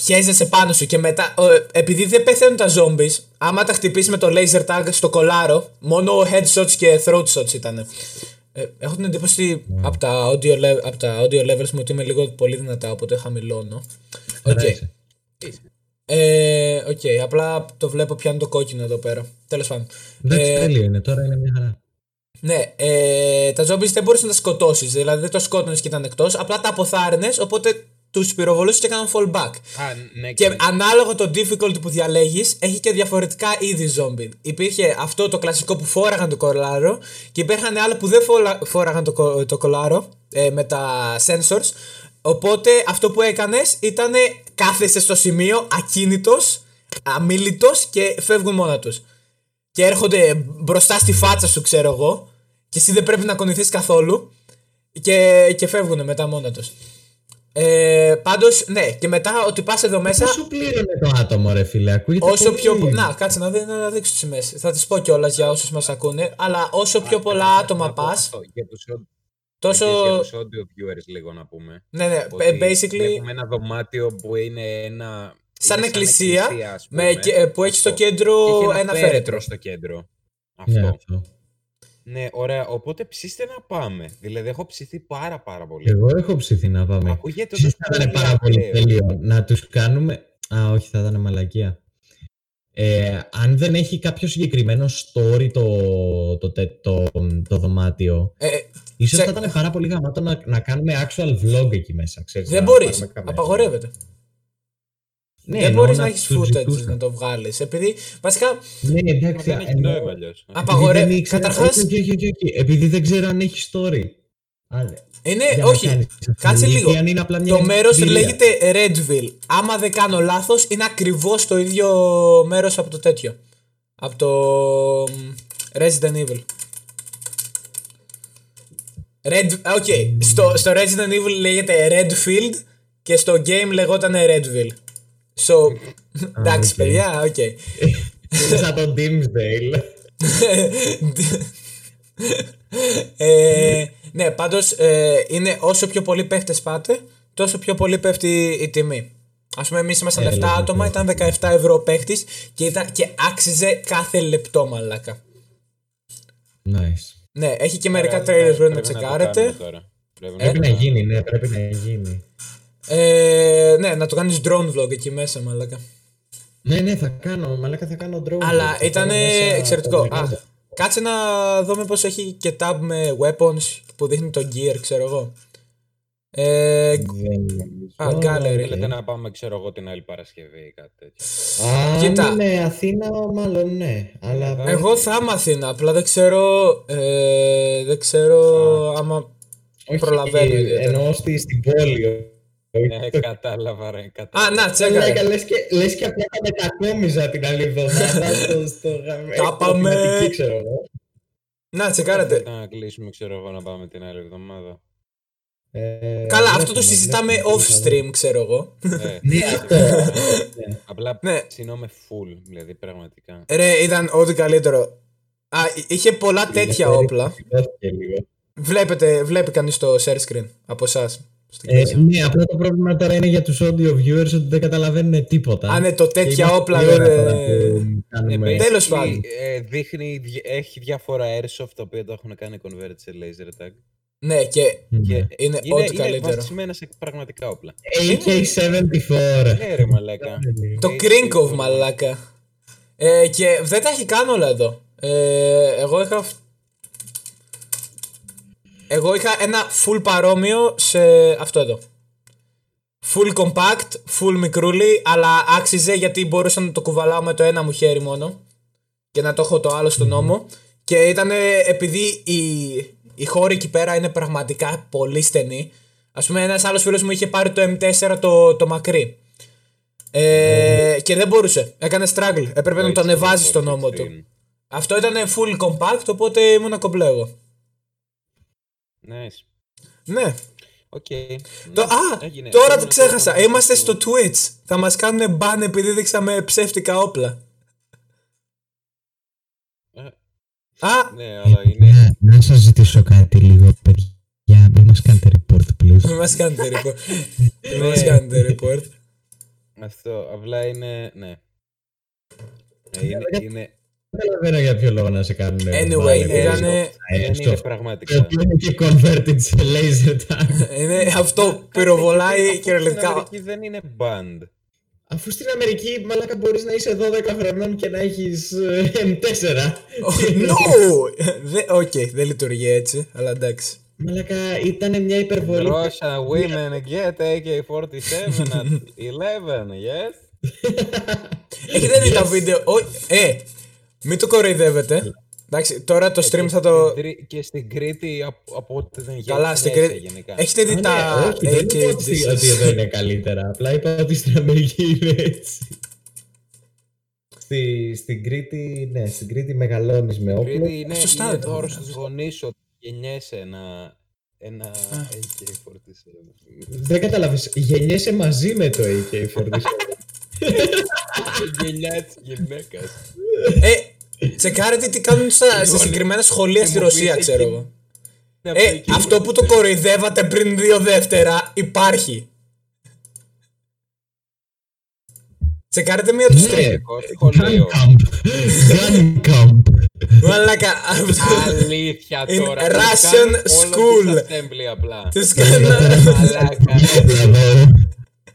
Χέζεσαι πάνω σου και μετά, ο, επειδή δεν πεθαίνουν τα zombies, άμα τα χτυπήσει με το laser tag στο κολάρο, μόνο headshots και throat shots ήταν. Ε, έχω την εντύπωση από, τα audio le- από τα audio levels μου ότι είμαι λίγο πολύ δυνατά, οπότε χαμηλώνω. Οκ. Χαρά είσαι. Ε, οκ, απλά το βλέπω πιάνει το κόκκινο εδώ πέρα. Τέλος πάντων. Εντάξει, Ε, τέλειο είναι. Τώρα είναι μια χαρά. ναι, ε, τα zombies δεν μπορούσε να τα σκοτώσεις. Δηλαδή δεν το σκότωνες και ήταν εκτός. Απλά τα αποθάρρυνες, οπότε τους πυροβολούσε και έκαναν fallback. Α, ναι, Και ανάλογα το difficulty που διαλέγεις, έχει και διαφορετικά είδη zombie. Υπήρχε αυτό το κλασικό που φόραγαν το κολάρο και υπήρχαν άλλα που δεν φόλα- φόραγαν το, κο- το κολάρο ε, με τα sensors. Οπότε αυτό που έκανες ήταν κάθεσαι στο σημείο ακίνητος, αμήλυτο και φεύγουν μόνα τους. Και έρχονται μπροστά στη φάτσα σου, ξέρω εγώ, και εσύ δεν πρέπει να κονηθείς καθόλου και, και φεύγουν μετά μόνα τους. Ε, Πάντως Πάντω, ναι, και μετά ότι πας εδώ μέσα. Πόσο πλήρωνε το άτομο, ρε φίλε. Ακούγεται Όσο πολύ. πιο. Να, κάτσε να, δει, να δείξω τις σημαίες. Θα τις πω κιόλας για όσους μας ακούνε. Αλλά όσο πιο πολλά άτομα Να πω πα, αυτό, Για τους, audio- τόσο. για τους audio viewers λίγο να πούμε. Ναι, ναι, Ότι basically. Βλέπουμε ένα δωμάτιο που είναι ένα... Σαν είναι εκκλησία, ας Με, πούμε. και- που έχει στο Αυτό. κέντρο Και έχει ένα φέρετρο. στο κέντρο. Ναι, Αυτό. Αυτό. Ναι, ωραία. Οπότε ψήστε να πάμε. Δηλαδή, έχω ψηθεί πάρα πάρα πολύ. Εγώ έχω ψηθεί να πάμε. Ακούγεται Ξέρεις, όντως θα ήταν πολύ πάρα πολύ ακραίο. τέλειο να τους κάνουμε... Α, όχι, θα ήταν μαλακία. Ε, αν δεν έχει κάποιο συγκεκριμένο story το, το, τε- το, το, δωμάτιο, Ε, ίσως Ξέ- θα ήταν πάρα πολύ γαμάτο να, να κάνουμε actual vlog εκεί μέσα. Ξέρεις, δεν να μπορείς. πάρουμε καμία. Απαγορεύεται. Ναι, δεν εννοώ μπορείς να να έχεις τους footage ζητούσα. να το βγάλεις. Επειδή βασικά Ναι, εντάξει, Δεν έχει εννοώ- νόημα αλλιώς. απαγορεύεται. επειδή δεν ήξερα- Καταρχά, όχι, όχι, όχι, όχι, επειδή δεν ξέρω αν έχει story. Άρα, είναι. για να Όχι, κάνεις αυτό. κάτσε Γιατί λίγο. αν είναι απλά μια Το μέρος εμπειρία. λέγεται Redville. Άμα δεν κάνω λάθος, είναι ακριβώς το ίδιο μέρος από το τέτοιο. Από το μ, Resident Evil. Red, οκ, στο, στο Resident Evil λέγεται Redfield και στο game λεγόταν Redville. So, εντάξει οκ. παιδιά, οκ. Είναι σαν το Dimsdale. ε, ναι, πάντως ε, είναι όσο πιο πολλοί παίχτες πάτε, τόσο πιο πολύ πέφτει η τιμή. Ας πούμε εμείς ήμασταν Ε, 7 λογικό. άτομα, ήταν 17 ευρώ παίχτης και, ήταν, και άξιζε κάθε λεπτό μαλάκα. Nice. Ναι, έχει και μερικά Ωραία, trailers πρέπει να πρέπει το τσεκάρετε. κάνουμε τώρα. Πρέπει Πρέπει το να κάνουμε. γίνει, ναι, πρέπει να γίνει. Ε, ναι, να το κάνεις drone vlog εκεί μέσα μαλάκα. Ναι, ναι, θα κάνω, μαλάκα θα κάνω drone. Αλλά Θα ήταν κάνω μέσα εξαιρετικό. το Α, μεγάλο. κάτσε να δούμε πως έχει και tab με weapons που δείχνει το gear, ξέρω εγώ. Ε, Δεν Α, νομίζω, gallery. αλλά Θέλετε οκ. να πάμε, ξέρω εγώ, την άλλη Παρασκευή ή κάτι τέτοιο. Αν Κοίτα. είναι Αθήνα, μάλλον ναι. Αλλά Εγώ θα είμαι Αθήνα, απλά δεν ξέρω. Ε, δεν ξέρω άμα. όχι, προλαβαίνω ε, ιδιαίτερα. εννοώ στη, στην πόλη. Ναι, κατάλαβα, ρε. Κατάλαβα. Α, να, Μαλάκα, τσέκαρε. λες και, λες και απλά τα μετακόμιζα την άλλη εβδομάδα [LAUGHS] στο, στο γαμ- Τα στο πάμε. Δημοτική, ξέρω εγώ. Να, τσεκάρετε. Θέλετε να κλείσουμε, ξέρω εγώ, να πάμε την άλλη εβδομάδα. Ε, Καλά, αυτό βλέπουμε, το συζητάμε βλέπουμε, off θα δούμε. stream, ξέρω εγώ. Ναι, [LAUGHS] Ναι, αυτό. Ναι. Απλά Ναι. ψινόμαι full, δηλαδή πραγματικά. Ρε, ήταν ό,τι καλύτερο. Α, είχε πολλά τέτοια Είναι όπλα. σηκώθηκε λίγο. Βλέπετε, βλέπει κανείς το share screen από εσάς. Ε, ναι, απλά το πρόβλημα τώρα είναι για τους audio viewers ότι δεν καταλαβαίνουν τίποτα. Α, ναι, το Και τέτοια είμαστε όπλα δύο ώρα δεν. τώρα που κάνουμε- Ε, Τέλος basically, πάντων. ε, δείχνει, δι- έχει διάφορα airsoft τα οποία το έχουν κάνει convert σε laser tag. Ναι, και Ναι. Και είναι είναι, ό,τι είναι καλύτερο. βασισμένα σε πραγματικά όπλα. AK-74. Ναι, ρε μαλάκα. Το Έτσι, Krinkov, λοιπόν. μαλάκα. Ε, και δεν τα έχει καν όλα εδώ. Ε, εγώ είχα. Φ- Εγώ είχα ένα full παρόμοιο σε αυτό εδώ. Full compact, full μικρούλι, αλλά άξιζε γιατί μπορούσα να το κουβαλάω με το ένα μου χέρι μόνο και να το έχω το άλλο στον νόμο. Και ήταν επειδή η, η χώρη εκεί πέρα είναι πραγματικά πολύ στενή. Α πούμε, ένας άλλος φίλος μου είχε πάρει το M4 το, το μακρύ. Ε, και δεν μπορούσε. Έκανε struggle. Έπρεπε να το ανεβάζει στον νόμο του. Αυτό ήταν full compact, οπότε ήμουν κομπλέ εγώ. Nice. Ναι. Οκ. Το, Ναι, α, έγινε. τώρα Ήμουν το ξέχασα. ακόμα Είμαστε στο στο- Twitch. Θα μας κάνουν ban επειδή δείξαμε ψεύτικα όπλα. Ε, Α, Ναι, αλλά είναι. Να, να σας ζητήσω κάτι λίγο, παιδιά. Μην μας κάνετε report, please. μην μας κάνετε report. [LAUGHS] Μην μας κάνετε report. Αυτό, απλά είναι. Ναι. Ε, είναι, είναι, Δεν καταλαβαίνω για ποιο λόγο να σε κάνουν. Anyway, ήτανε- δεν είναι πραγματικά. Το οποίο είναι και converted σε laser tag. Είναι αυτό πυροβολάει Στην κυριολεκτικά. Αμερική δεν είναι banned. Αφού στην Αμερική, μαλάκα, μπορείς να είσαι 12 χρονών και να έχεις ε, M4. No! Δε- Οκ, δεν λειτουργεί έτσι, αλλά εντάξει. Μαλάκα, ήταν μια υπερβολή. Russia women get AK-47 at 11, yes? Έχετε δει τα βίντεο; Ω, Ε, μην το κοροϊδεύετε. Εντάξει, τώρα το stream θα το. Στην Κρή- Και στην Κρήτη από, από ό,τι δεν Καλά, γίνεται στην μέσα Κρήτη. γενικά. Έχετε δει Α, ναι, τα. όχι, δεν είπα AK ότι, ότι εδώ είναι καλύτερα. Απλά είπα ότι στην Αμερική είναι έτσι. Στη, στην Κρήτη, ναι, στην Κρήτη μεγαλώνεις με όπλο. Κρήτη είναι, Σωστά είναι το δώρο λέω. στους γονείς σου ότι γεννιέσαι να ένα AK-47. Δεν κατάλαβες, γεννιέσαι μαζί με το AK-47. [LAUGHS] Η γενιά της γυναίκας. Ε, τσεκάρετε τι κάνουν στα, σε συγκεκριμένα σχολεία στη Ρωσία, ξέρω εγώ. Ε, αυτό που το κοροϊδεύατε πριν δύο δεύτερα υπάρχει. Τσεκάρετε μία τους Ναι. stream. Gun Σχολείο. camp. Gun camp. Μαλάκα. Αλήθεια In τώρα. Russian Τους κάνουν όλο school. disassembly απλά. Τους κάνω. Μαλάκα.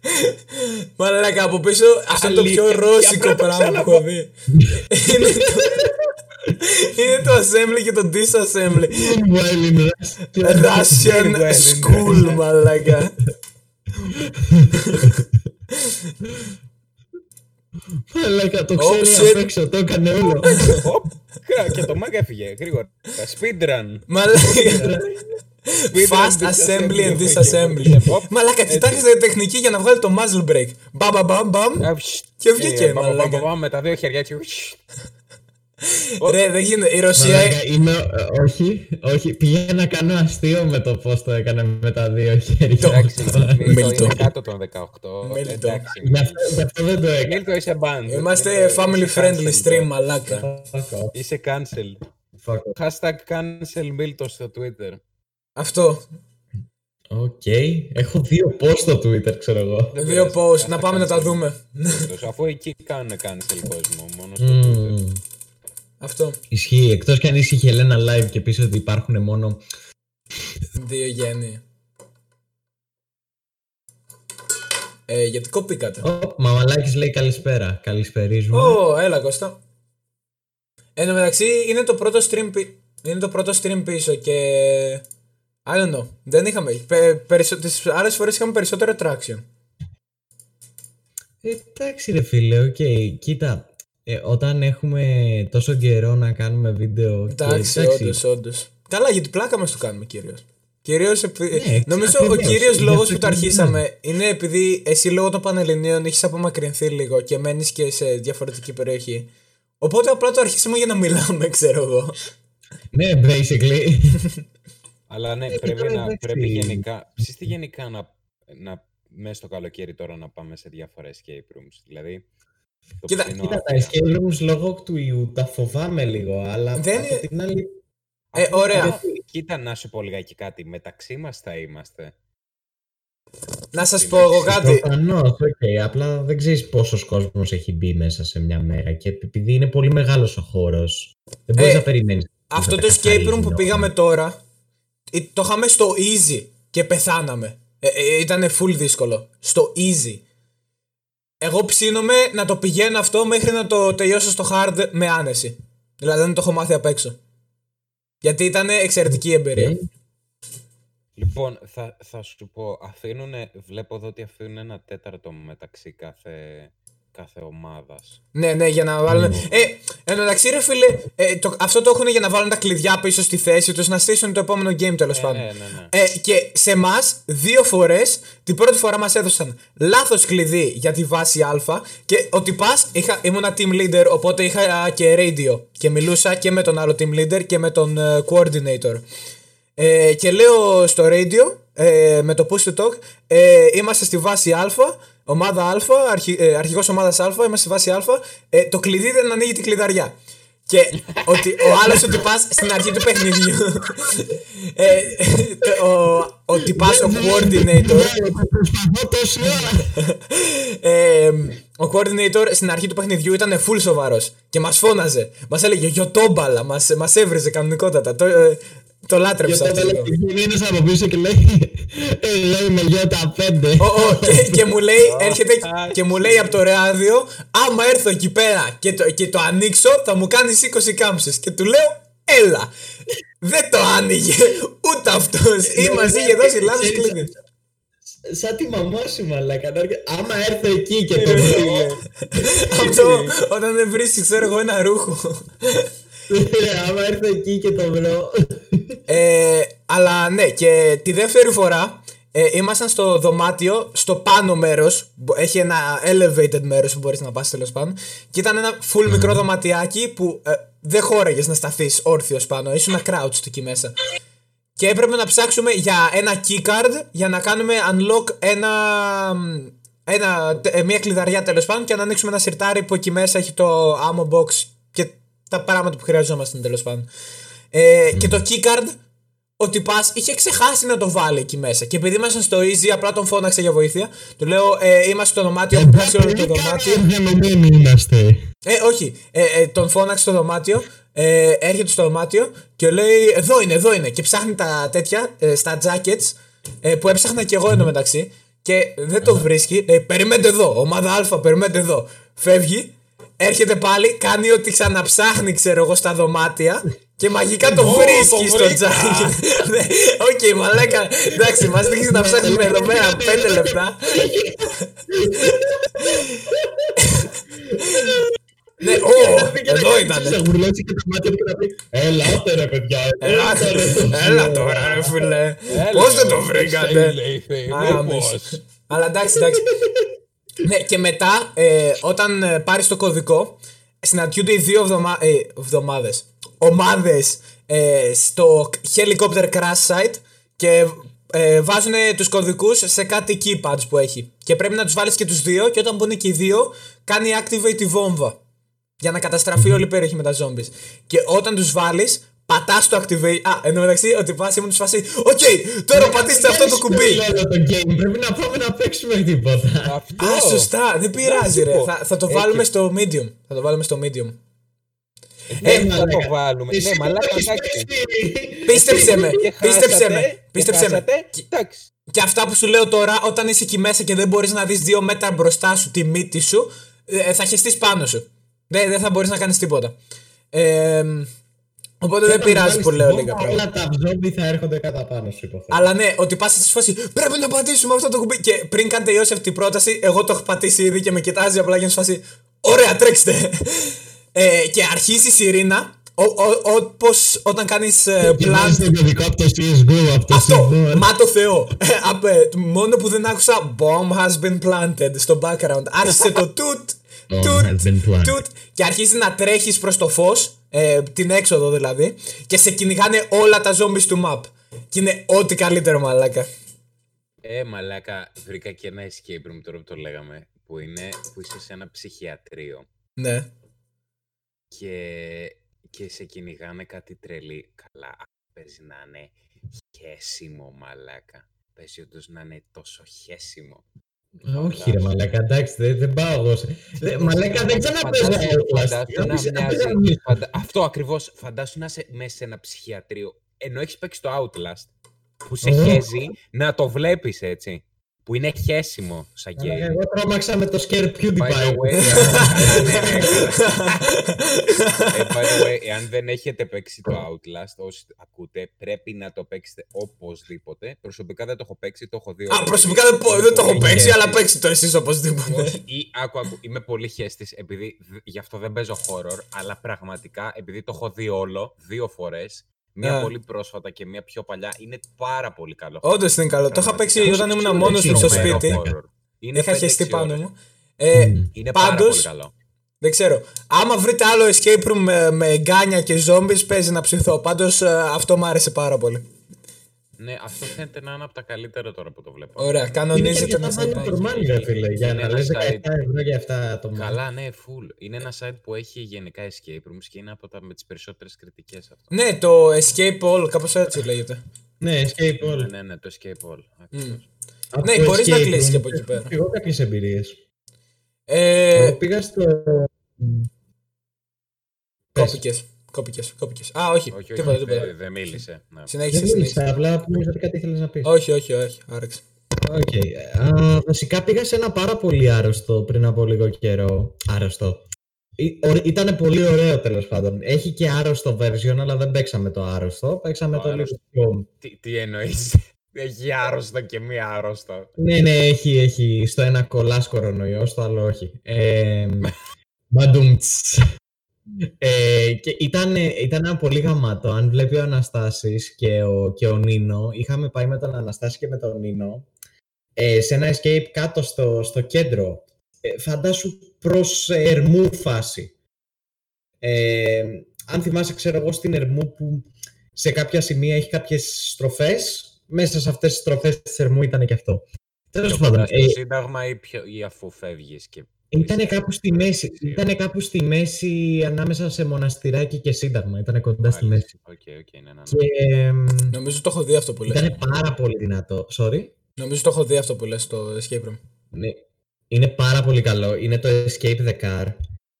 Δηλαδή, Μαλάκα από πίσω. Αυτό είναι το πιο Αλήθεια. ρώσικο Για πρέπει πράγμα να που έχω δει. Είναι το- Είναι το assembly και το disassembly. meanwhile in Russia. Russian Meanwhile, school, μαλάκα. Μαλάκα, το Oh, ξέρει shit. απ' έξω, το έκανε όλο. Οπ, κρα- Και το μάγκα έφυγε γρήγορα. Speedrun. Μαλάκα. Fast assembly and disassembly. Μαλάκα, κοιτάξτε τεχνική για να βγάλει το muzzle break. Μπαμ, μπαμ, μπαμ, μπαμ. Α, ψ. Και βγήκε, Ε, πα- πα- μαλάκα. πα- πα- Με τα δύο χέρια έτσι. ψ. [LAUGHS] Ρε, δεν γίνεται. Η Ρωσία. Μαλάκα, είμαι, ε, όχι, όχι, πήγα να κάνω αστείο με το πώς το έκανε με τα δύο χέρια. Εντάξει, Μίλτο Μίλτο. είναι κάτω των 18. Μίλτο. Εντάξει. Γι' αυτό, γι' αυτό δεν το έκανα. Μίλτο είσαι banned. Είμαστε Μίλτο, family είσαι friendly cancelled. stream, μαλάκα. Fuck off, Είσαι cancel. fuck off. Hashtag cancel Μίλτο στο Twitter. Αυτό. Οκ, έχω δύο post στο Twitter, ξέρω εγώ. Δεν Δύο πειράζει. posts. Να πάμε να τα δούμε. Μίλτος, Αφού εκεί κάνουν cancel κόσμο. Μόνο στο Twitter. Μμμ. Αυτό. Ισχύει, εκτός κι αν είσαι η Χελένα live και πεις ότι υπάρχουν μόνο... Δύο γένη. Ε, γιατί κοπήκατε. Ω, Μαμαλάκης λέει καλησπέρα, καλησπερίζουμε. Ω, έλα Κώστα. Εν τω μεταξύ είναι το πρώτο stream, πι- είναι το πρώτο stream πίσω και... I don't know. Δεν είχαμε. Πε, περισσο... Τις άλλες φορές είχαμε περισσότερο traction. Ε, εντάξει ρε φίλε, οκ, κοίτα, ε, όταν έχουμε τόσο καιρό να κάνουμε βίντεο και Εντάξει, όντως, όντως. Καλά, γιατί πλάκα μας το κάνουμε κυρίως. Κυρίως επει- Ναι, Νομίζω ο ακριβώς. κύριος Γι' λόγος αυτό που το και αρχίσαμε είναι επειδή εσύ λόγω των Πανελληνίων έχεις απομακρυνθεί λίγο και μένεις και σε διαφορετική περιοχή. Οπότε απλά το αρχίσαμε για να μιλάμε, [LAUGHS] ξέρω εγώ. Ναι, basically. [LAUGHS] Αλλά ναι, Ε, πρέπει, τώρα να, εντάξει. πρέπει γενικά. Ψήστε γενικά να, να μέσα στο καλοκαίρι τώρα να πάμε σε διάφορα escape rooms. Δηλαδή. Το Κοίτα, ψήνω Κοίτα, τα άθεα. escape rooms λόγω του ιού τα φοβάμαι λίγο, αλλά Δεν από είναι- την άλλη... Ε, Αφού- ωραία. αφού- Κοίτα να σου πω λιγάκι κάτι. Μεταξύ μας θα είμαστε. Να σας πω εγώ κάτι. Προφανώς, οκ, απλά δεν ξέρεις πόσος κόσμος έχει μπει μέσα σε μια μέρα και επειδή είναι πολύ μεγάλος ο χώρος, δεν μπορείς Ε, να περιμένεις. Αυτό να το τα escape room καθαρίζουν που όλα. πήγαμε τώρα, ε, το είχαμε στο easy και πεθάναμε. Ε, ε, ήταν full δύσκολο. Στο easy. Εγώ ψήνομαι να το πηγαίνω αυτό μέχρι να το τελειώσω στο hard με άνεση. Δηλαδή δεν το έχω μάθει απ' έξω. Γιατί ήταν εξαιρετική εμπειρία. Ε, Λοιπόν, θα, θα σου πω, αφήνουν, βλέπω εδώ ότι αφήνουν ένα τέταρτο μεταξύ κάθε, κάθε ομάδας. Ναι, ναι, για να βάλουν. Ε, εν τω μεταξύ, ρε φίλε, ε, το, αυτό το έχουν για να βάλουν τα κλειδιά πίσω στη θέση τους, να στήσουν το επόμενο game τέλος Ε, πάντων. ναι, ναι, ναι. Ε, και σε εμάς, δύο φορές, την πρώτη φορά μας έδωσαν λάθος κλειδί για τη βάση Α και ο τυπάς ήμουνα team leader, οπότε είχα και radio και μιλούσα και με τον άλλο team leader και με τον ε, coordinator. Ε, και λέω στο radio ε, με το push to talk ε, είμαστε στη βάση Α, ομάδα Α, αρχι, ε, αρχηγός ομάδας Α, είμαστε στη βάση Α, ε, το κλειδί δεν ανοίγει την κλειδαριά. Και ότι ο άλλος ο τυπάς στην αρχή του παιχνιδιού [LAUGHS] ε, το- ο, ο τυπάς, ο coordinator Προσπαθώ τόση ώρα. ε, ο coordinator στην αρχή του παιχνιδιού ήταν full σοβαρός και μας φώναζε. Μας έλεγε Γιωτόμπαλα, μας μας έβριζε κανονικότατα. Το, ε, το Και λάτρεψα όταν αυτό. έλεγε βγαίνει ένας από πίσω και λέει «Ε, λέει με γιώτα πέντε». Ο, ο, και, και μου λέει, [LAUGHS] έρχεται και μου λέει από το ράδιο, άμα έρθω εκεί πέρα και το, και το ανοίξω, θα μου κάνεις 20 κάμψεις. Και του λέω, έλα. Δεν το άνοιγε ούτε αυτός. Ή μα είχε δώσει λάθος Ξέρεις, κλειδί. Σαν τη μαμά σου μαλάκα. να έρχεται, Άμα έρθω εκεί και το βρω. [LAUGHS] Αυτό όταν δεν βρίσκεις, ξέρω εγώ, ένα ρούχο. [LAUGHS] Άμα έρθω εκεί και το βρω. Ε, αλλά ναι, και τη δεύτερη φορά ε, ήμασταν στο δωμάτιο, στο πάνω μέρος. Έχει ένα elevated μέρος που μπορείς να πας τέλος πάντων. Και ήταν ένα full μικρό δωματιάκι που ε, δεν χώραγες να σταθείς όρθιος πάνω. Ήσουν crouched εκεί μέσα. και έπρεπε να ψάξουμε για ένα keycard για να κάνουμε unlock ένα, ένα, ε, μια κλειδαριά τέλος πάντων και να ανοίξουμε ένα σιρτάρι που εκεί μέσα έχει το ammo box και τα πράγματα που χρειαζόμαστε τέλος πάντων. Ε, Και το keycard ο τυπά είχε ξεχάσει να το βάλει εκεί μέσα. Και επειδή ήμασταν στο easy, απλά τον φώναξε για βοήθεια. Του λέω, ε, είμαστε στο δωμάτιο, έχω πιάσει όλο το δωμάτιο. Οργανωμένοι είμαστε. Ε, όχι. Ε, ε, τον φώναξε στο δωμάτιο. Ε, έρχεται στο δωμάτιο και λέει: Εδώ είναι, εδώ είναι. Και ψάχνει τα τέτοια ε, στα jackets ε, που έψαχνα κι εγώ εντωμεταξύ. Και δεν το βρίσκει. Λέει: Περιμένετε εδώ. Ομάδα Α, περιμένετε εδώ. Φεύγει. Έρχεται πάλι, κάνει ότι ξαναψάχνει, ξέρω εγώ, στα δωμάτια και μαγικά το βρίσκει στο τζάκι. Ναι, Οκ, μαλάκα. Εντάξει, μας δείχνεις να ψάχνουμε εδώ πέρα 5 λεπτά. Ναι, ω, εδώ ήταν. Θα γουρλώσει και τα μάτια του και να πει Ελάτε ρε παιδιά. Έλα, έλα τώρα, ρε φίλε. Πώς δεν το βρήκατε; Άμεση. Αλλά εντάξει, εντάξει. Ναι, και μετά, ε, όταν ε, πάρει το κωδικό, συναντιούνται οι δύο εβδομα... ε, εβδομάδε. Ομάδες ε, στο helicopter crash site και ε, βάζουν τους κωδικούς σε κάτι keypads που έχει. Και πρέπει να τους βάλεις και τους δύο, και όταν μπουν και οι δύο, κάνει activate τη βόμβα. Για να καταστραφεί όλη η περιοχή με τα zombies. Και όταν τους βάλεις, πατάς το activate. Α, εν τω μεταξύ, ότι πα ήμουν στη φάση. Οκ, τώρα πατήστε αυτό το κουμπί. το game. Πρέπει να πάμε να παίξουμε τίποτα. Αυτό. Α, σωστά, δεν πειράζει, ρε. πω. Θα, θα το Έτσι. βάλουμε στο medium. Θα το βάλουμε στο medium. Ναι, Ε, θα το μαλάκα. βάλουμε. Εσύ Ναι, μαλάκα, το έχεις εντάξει. παίξει. Πίστεψε με, Και πίστεψε χάσατε, με, και πίστεψε με. χάσατε. Εντάξει. Και αυτά που σου λέω τώρα, όταν είσαι εκεί μέσα και δεν μπορείς να δεις δύο μέτρα μπροστά σου τη μύτη σου, ε, θα χεστείς πάνω σου. Δεν, δεν θα μπορείς να κάνεις τίποτα. Ε, οπότε δεν Όταν πειράζει βάλεις που τη λέω βόμβα, λίγα πράγματα. Όλα τα ζόμπι θα έρχονται κατά πάνω σου υποθέτω. Αλλά ναι, ότι πας στη φάση πρέπει να πατήσουμε αυτό το κουμπί. Και πριν καν τελειώσει αυτή η πρόταση, εγώ το έχω πατήσει ήδη και με κοιτάζει απλά για να σου φάση. Ωραία, τρέξτε. ε, και αρχίζει η σιρήνα. Όπως όταν κάνεις ε, Και plant βάζεις το κωδικό από το CSGO, από το Αυτό, CSGO. μα το Θεό. Ε, απ, ε, μόνο που δεν άκουσα Bomb has been planted στο background. Άρχισε το τουτ, Bomb τουτ, has been planted. τουτ και αρχίζει να τρέχεις προς το φως, ε, την έξοδο δηλαδή, και σε κυνηγάνε όλα τα zombies του map. Και είναι ό,τι καλύτερο μαλάκα. Ε, μαλάκα, βρήκα και ένα escape room τώρα που το λέγαμε. Που είναι που είσαι σε ένα ψυχιατρίο Ναι. και, και σε κυνηγάνε κάτι τρελή. Καλά, παίζει να είναι χέσιμο, μαλάκα. Παίζει όντως να είναι τόσο χέσιμο. Όχι ρε μαλάκα, εντάξει, δεν, δεν πάω εγώ. σε- Δε- Μαλάκα, δεν ξαναπέζω Φαντάσου- Outlast. φαντάσου να Απ' τις- απ' τις μοιάζει- γραμμές. φαντα- Αυτό ακριβώς. Φαντάσου να είσαι μέσα σε ένα ψυχιατρίο. Ενώ έχεις παίξει το Outlast. Που σε Ω. χέζει να το βλέπεις έτσι. Που είναι χέσιμο σαν Μαλάκα, game. Εγώ τρόμαξα με το Scare By the PewDiePie. way, καλά, ναι, ναι, καλά. Ε, by the way, εάν δεν έχετε παίξει το Outlast, όσοι ακούτε, πρέπει να το παίξετε οπωσδήποτε. Προσωπικά δεν το έχω παίξει, το έχω δει. Α, already. προσωπικά δεν, πω- δεν το έχω Πολύ παίξει, χέστης. αλλά παίξει το εσείς οπωσδήποτε. Όχι, ή, άκου, άκου, είμαι πολύ χέστης, επειδή δ- γι' αυτό δεν παίζω horror, αλλά πραγματικά, επειδή το έχω δει όλο, δύο φορές, μία Α. πολύ πρόσφατα και μία πιο παλιά, είναι πάρα πολύ καλό. Όντως είναι καλό. Το είχα παίξει Πραγματικά. όταν ήμουν Ξέρω, μόνος μου στο ξέρω, σπίτι. horror. Είναι Είχα 5-6 χεστεί πάνω ώρες. μου. Ε, Μμμ. Είναι πάρα Πάντως, πολύ καλό. Δεν ξέρω. Άμα βρείτε άλλο escape room με, με γκάνια και zombies, παίζει να ψηθώ. Πάντως αυτό μου άρεσε πάρα πολύ. Ναι, αυτό φαίνεται να είναι από τα καλύτερα τώρα που το βλέπω. Ωραία, Είναι και κανονίζεται να αρκετά value σταματάει. for money, ρε φίλε, για Είναι να ένα λες 17 site. ευρώ για αυτά άτομα. Καλά, ναι, full. Είναι ένα site που έχει γενικά escape rooms και είναι από τα με τις περισσότερες κριτικές αυτό. Ναι, το escape all, κάπως έτσι λέγεται. Ναι, escape all. Ναι, ναι, ναι, το escape all. ακριβώς. Από Ναι, το μπορείς να escape κλείσεις room και από εκεί πέρα. έχω Εγώ κάποιες εμπειρίες. Ε, Εγώ πήγα στο... Πες. Κόπηκες, κόπηκες, κόπηκες. Α, όχι, Όχι, τίποτα, όχι, τίποτα. δεν- δεν μίλησε. Ναι. Συνέχισε, Δεν συνέχισε. μίλησα, απλά νόμιζα ότι κάτι ήθελες να πεις. Όχι, όχι, όχι, άραξε. Οκ. Α, βασικά πήγα σε ένα πάρα πολύ άρρωστο πριν από λίγο καιρό. Άρρωστο. Ήταν πολύ ωραίο τέλο πάντων. Έχει και άρρωστο version, αλλά δεν παίξαμε το άρρωστο. Παίξαμε Το το, λίγο άρρωστο. πιο. Τι, τι εννοείς. Έχει άρρωστο και μη άρρωστο. Ναι, ναι, έχει, έχει. Στο ένα κολλά κορονοϊό, στο άλλο όχι. Ε, Μπαντούμτς. Ε, και ήταν, ήταν ένα πολύ γαμάτο. Αν βλέπει ο Αναστάσης και ο, και ο Νίνο, είχαμε πάει με τον Αναστάση και με τον Νίνο ε, σε ένα escape κάτω στο, στο κέντρο. Ε, φαντάσου προς ε, Ερμού φάση. Ε, αν θυμάσαι, ξέρω εγώ, στην Ερμού που σε κάποια σημεία έχει κάποιες στροφές. Μέσα σε αυτές τις στροφές της Ερμού ήταν και αυτό. Τέλος πάντων, Στο ε, Σύνταγμα ή, πιο, ή αφού φεύγεις και... ήταν κάπου στη μέση. Ήταν κάπου στη μέση ανάμεσα σε Μοναστηράκι και Σύνταγμα. Ήταν κοντά στη μέση. Οκ, οκ, ναι, ναι, ναι. Και εμ, Νομίζω το έχω δει αυτό που λες. ήταν πάρα πολύ δυνατό. Sorry. Νομίζω το έχω δει αυτό που λες στο escape room. Ναι. Είναι πάρα πολύ καλό. Είναι το Escape the Car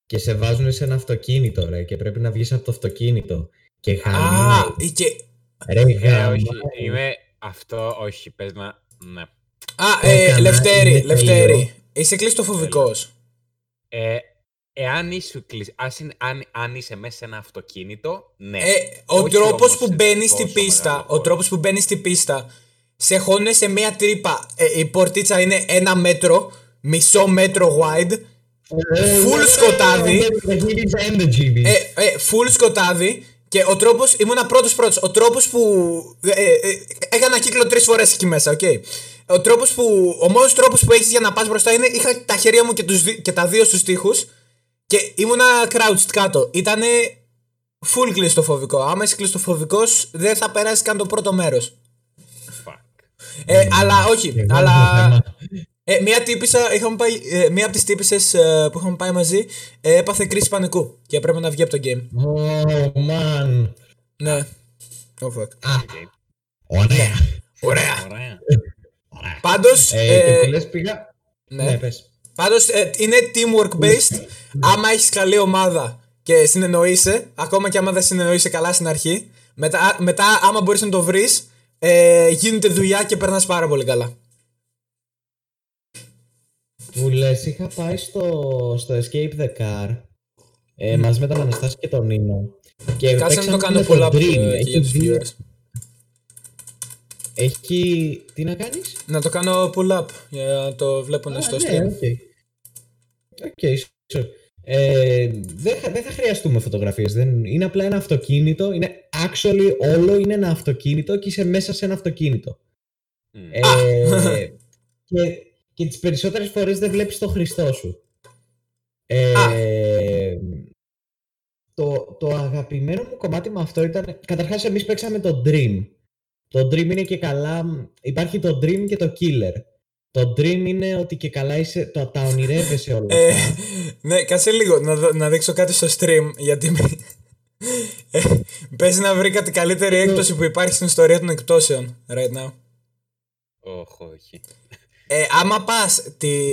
και σε βάζουν σε ένα αυτοκίνητο ρε και πρέπει να βγεις από το αυτοκίνητο. Και Α, χάνει. και... Ρε Ε, γάμο. όχι, είμαι αυτό, όχι, πες να... Ναι. Α, Το ε, έκανα, Λευτέρη, είναι Λευτέρη. τέλειο. Είσαι κλειστοφοβικός. Ε, εάν είσαι, κλεισ- ας είναι- αν, αν είσαι μέσα σε ένα αυτοκίνητο, ναι. Ε, ο Όχι τρόπος όμως που σε μπαίνει στη τόσο πίστα, μεγάλο ο χώρο. τρόπος που μπαίνει στη πίστα, σε χώνουν σε μία τρύπα. Ε, η πορτίτσα είναι ένα μέτρο, μισό μέτρο wide, full σκοτάδι. ε, ε, full σκοτάδι και ο τρόπος, ήμουνα πρώτος πρώτος, ο τρόπος που, ε, ε, ε, έκανα κύκλο τρεις φορές εκεί μέσα, οκ. Ο τρόπος που, ο μόνος τρόπος που έχεις για να πας μπροστά είναι, είχα τα χέρια μου και, τους, δι- και τα δύο στους τοίχους και ήμουνα crouched κάτω. Ήτανε full κλειστοφοβικό. Άμα είσαι κλειστοφοβικός δεν θα περάσεις καν το πρώτο μέρος. Fuck. Ε, αλλά όχι, Εγώ αλλά... έχω θέμα. Ε, μία τύπισσα, είχαμε πάει, ε, μία από τις τύπισσες ε, που είχαμε πάει μαζί ε, έπαθε κρίση πανικού και έπρεπε να βγει από το game. Oh, man. Ναι. Oh fuck. Α, Οκ. ωραία. Ωραία. Ωραία. Πάντως, Ε, ε, και που λες πήγα... ναι. Ναι, πες. Πάντως ε, είναι teamwork based. άμα έχεις καλή ομάδα και συνεννοείσαι, ακόμα και άμα δεν συνεννοείσαι καλά στην αρχή, μετά, μετά άμα μπορείς να το βρεις, ε, γίνεται δουλειά και περνάς πάρα πολύ καλά. Που λες, είχα πάει στο, στο Escape the Car ε, μαζί με τον Αναστάση και τον Νίνο. Και Κάτσε να το παίξαμε κάνω με pull τον up Dream. ε, και Έχει για τους δύο- viewers. Έχει... Τι να κάνεις; Να το κάνω pull up για να το βλέπουν στο Α, stream. ναι, οκ. Οκ, sure. Ε, δεν, θα- δεν θα χρειαστούμε φωτογραφίες. Δεν, είναι απλά ένα αυτοκίνητο. Είναι actually όλο είναι ένα αυτοκίνητο και είσαι μέσα σε ένα αυτοκίνητο. Μμ. Ε, [LAUGHS] και, και τις περισσότερες φορές δεν βλέπεις το Χριστό σου. Ε, το, το αγαπημένο μου κομμάτι με αυτό ήταν... Καταρχάς εμείς παίξαμε το Dream. Το Dream είναι και καλά... Υπάρχει το Dream και το Killer. Το Dream είναι ότι και καλά είσαι, το, τα ονειρεύεσαι όλα Ε, αυτά. ναι, κάτσε λίγο να, δω- να δείξω κάτι στο stream γιατί με... ε, παίζει να βρει κάτι καλύτερη έκπτωση που υπάρχει στην ιστορία των εκπτώσεων right now. Όχι, όχι. Ε, άμα πας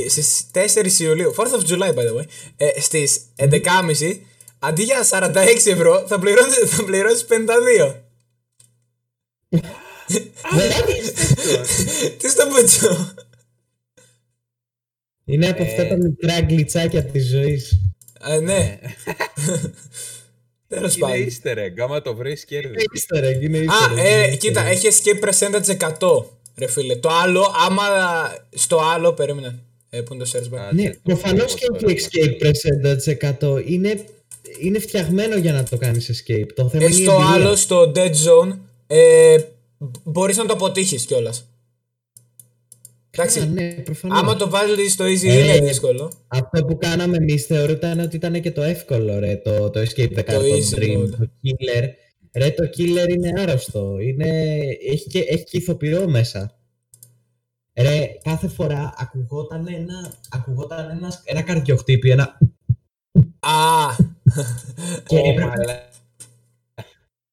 στις 4 Ιουλίου, 4th of July by the way, ε, στις 11.30 αντί για 46 ευρώ θα πληρώσεις, θα πληρώσεις 52. [LAUGHS] Τι στο πουτσό; είναι από αυτά τα μικρά γκλιτσάκια της ζωής. Ε, ναι. [LAUGHS] Τέλος Είναι πάντων. easter egg, άμα το βρεις κέρδη. Easter egg, είναι Α, easter egg, ε, είναι κοίτα, easter egg. έχει escape percentage 100. Ρε φίλε. Το άλλο, άμα στο άλλο, περίμενε. Ε, πού είναι το search bar; Α, Ναι, το προφανώς βλέπω και τώρα, έχει escape percentage 100. Είναι, είναι φτιαγμένο για να το κάνεις escape. Το θέμα Ε, είναι η στο εμπειρία. άλλο, στο dead zone, ε, μπορείς να το αποτύχεις κιόλας. Εντάξει. Α, ναι, προφανώς. Άμα το βάλεις στο easy Ε, είναι δύσκολο. Αυτό που κάναμε εμείς θεωρούταν ότι ήταν και το εύκολο, ρε, το, το escape the car, Το το, easy dream, mode. το killer. Ρε, το killer είναι άρρωστο. Είναι, έχει, και, έχει και ηθοποιό μέσα. Ρε, κάθε φορά ακουγόταν ένα, ακουγόταν ένας, ένα καρδιοχτύπη, ένα... Α, Και Ω, έπρεπε μαλά-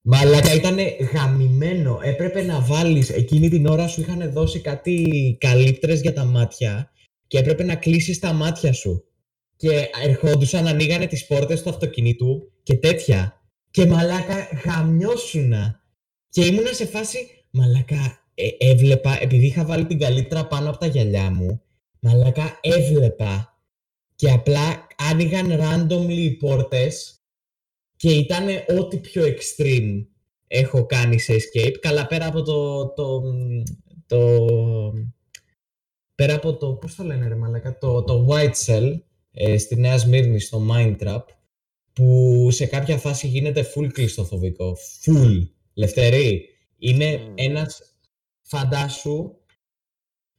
Μαλάκα ήταν γαμημένο. Έπρεπε να βάλεις εκείνη την ώρα σου είχαν δώσει κάτι καλύπτρες για τα μάτια και έπρεπε να κλείσεις τα μάτια σου. Και ερχόντουσαν, ανοίγανε τις πόρτες του αυτοκινήτου και τέτοια. Και μαλάκα γαμιώσουνα. Και ήμουνα σε φάση, μαλάκα ε, έβλεπα, επειδή είχα βάλει την καλύπτρα πάνω από τα γυαλιά μου, μαλάκα έβλεπα και απλά άνοιγαν randomly οι πόρτες και ήταν ό,τι πιο extreme έχω κάνει σε escape. Καλά, πέρα από το, το, το, πέρα από το, πώς το λένε ρε μαλάκα, το, το White Cell ε, στη Νέα Σμύρνη στο Mind Trap που σε κάποια φάση γίνεται full κλειστοφοβικό. Full. Λευτερή. Είναι Μμμ. ένας φαντάσου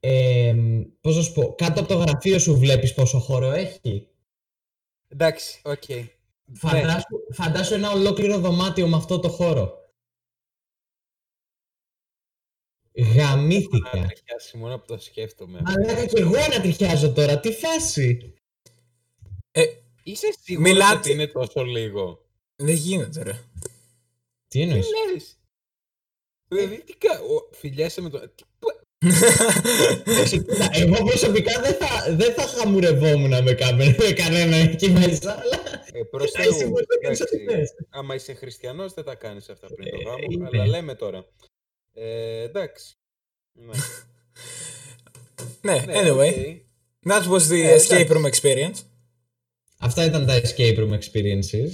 ε, πώς να σου πω, κάτω από το γραφείο σου βλέπεις πόσο χώρο έχει. Εντάξει, οκ. Φαντάσου, φαντάσου ένα ολόκληρο δωμάτιο με αυτό το χώρο. Γαμήθηκα. Ανατριχιάσει μόνο που το σκέφτομαι. Αλλά και εγώ ανατριχιάζω τώρα. Τι φάση. Ε, Είσαι σίγουρος Μιλάτε- ότι είναι τόσο λίγο; δεν γίνεται, ρε. Τι Τι εννοείς. λες; Δηλαδή, τι κα... ο- Φιλιάσαι με το... τι- [LAUGHS] Κοίτα, Εγώ προσωπικά δεν θα, δεν θα χαμουρευόμουν με, κάμε- με κανένα εκεί μέσα, αλλά Ε, προς εσύ Θεού, μπορείς να κάνεις ό,τι εντάξει. θες. Άμα είσαι χριστιανός δεν τα κάνεις αυτά πριν το Ε, γάμο, είναι. αλλά λέμε τώρα. Ε, εντάξει. Ναι. [LAUGHS] ναι, Ναι, anyway. οκ. That was the Ε, escape εντάξει. room experience. Αυτά ήταν τα escape room experiences.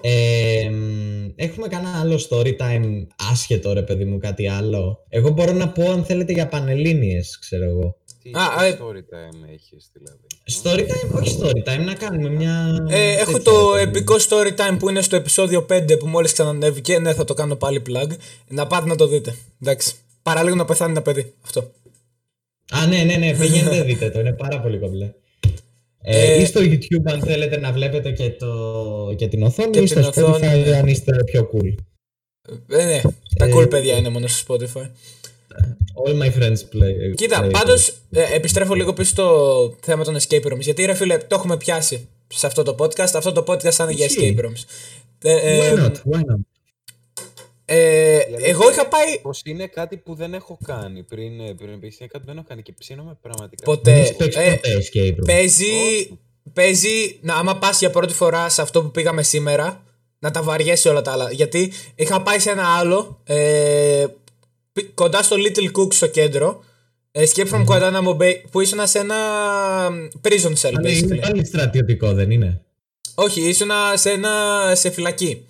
Ε, μ, έχουμε κανένα άλλο story time άσχετο ρε παιδί μου κάτι άλλο; Εγώ μπορώ να πω αν θέλετε για πανελλήνιες ξέρω εγώ. Τι Α, τι ε, story time έχεις δηλαδή. Story time, όχι story time, να κάνουμε μια... Ε, έχω τέτοια, το ρε παιδί μου. επικό story time που είναι στο επεισόδιο 5 που μόλις ξανανέβηκε. Ναι, θα το κάνω πάλι plug. Να πάτε να το δείτε. Εντάξει. Παραλίγο να πεθάνει ένα παιδί. Αυτό. Α, ναι, ναι, ναι, πηγαίνετε [LAUGHS] δείτε το, είναι πάρα πολύ κομπλέ. Ε, Ε, ή στο YouTube αν θέλετε να βλέπετε και, το, και την οθόνη Και ή την στο Spotify οθόνη, ναι. αν είστε πιο cool. Ε, ναι, τα Ε, cool παιδιά είναι μόνο στο Spotify. All my friends play. Κοίτα, play πάντως επιστρέφω λίγο πίσω στο θέμα των escape rooms. Γιατί ρε φίλε, το έχουμε πιάσει σε αυτό το podcast. Αυτό το podcast θα είναι για Ισχύει. escape rooms. Ε, ε, Why not, why not; ε, Δηλαδή, εγώ είχα πάει Πως είναι κάτι που δεν έχω κάνει πριν, ε, πριν πεις, είναι κάτι που δεν έχω κάνει και ψήνομαι πραγματικά. ποτέ. Δεν έχεις παίξει Ε, ποτέ escape room. Παίζει, Όχι. παίζει να άμα πας για πρώτη φορά σε αυτό που πήγαμε σήμερα, να τα βαριέσαι όλα τα άλλα. Γιατί είχα πάει σε ένα άλλο, ε, πι- κοντά στο Little Cook στο κέντρο, Escape from Guantanamo Bay, που ήσουν σε ένα prison cell, Αλλά είναι basically. πάλι στρατιωτικό, δεν είναι; Όχι, ήσουν σε, ένα, σε φυλακή.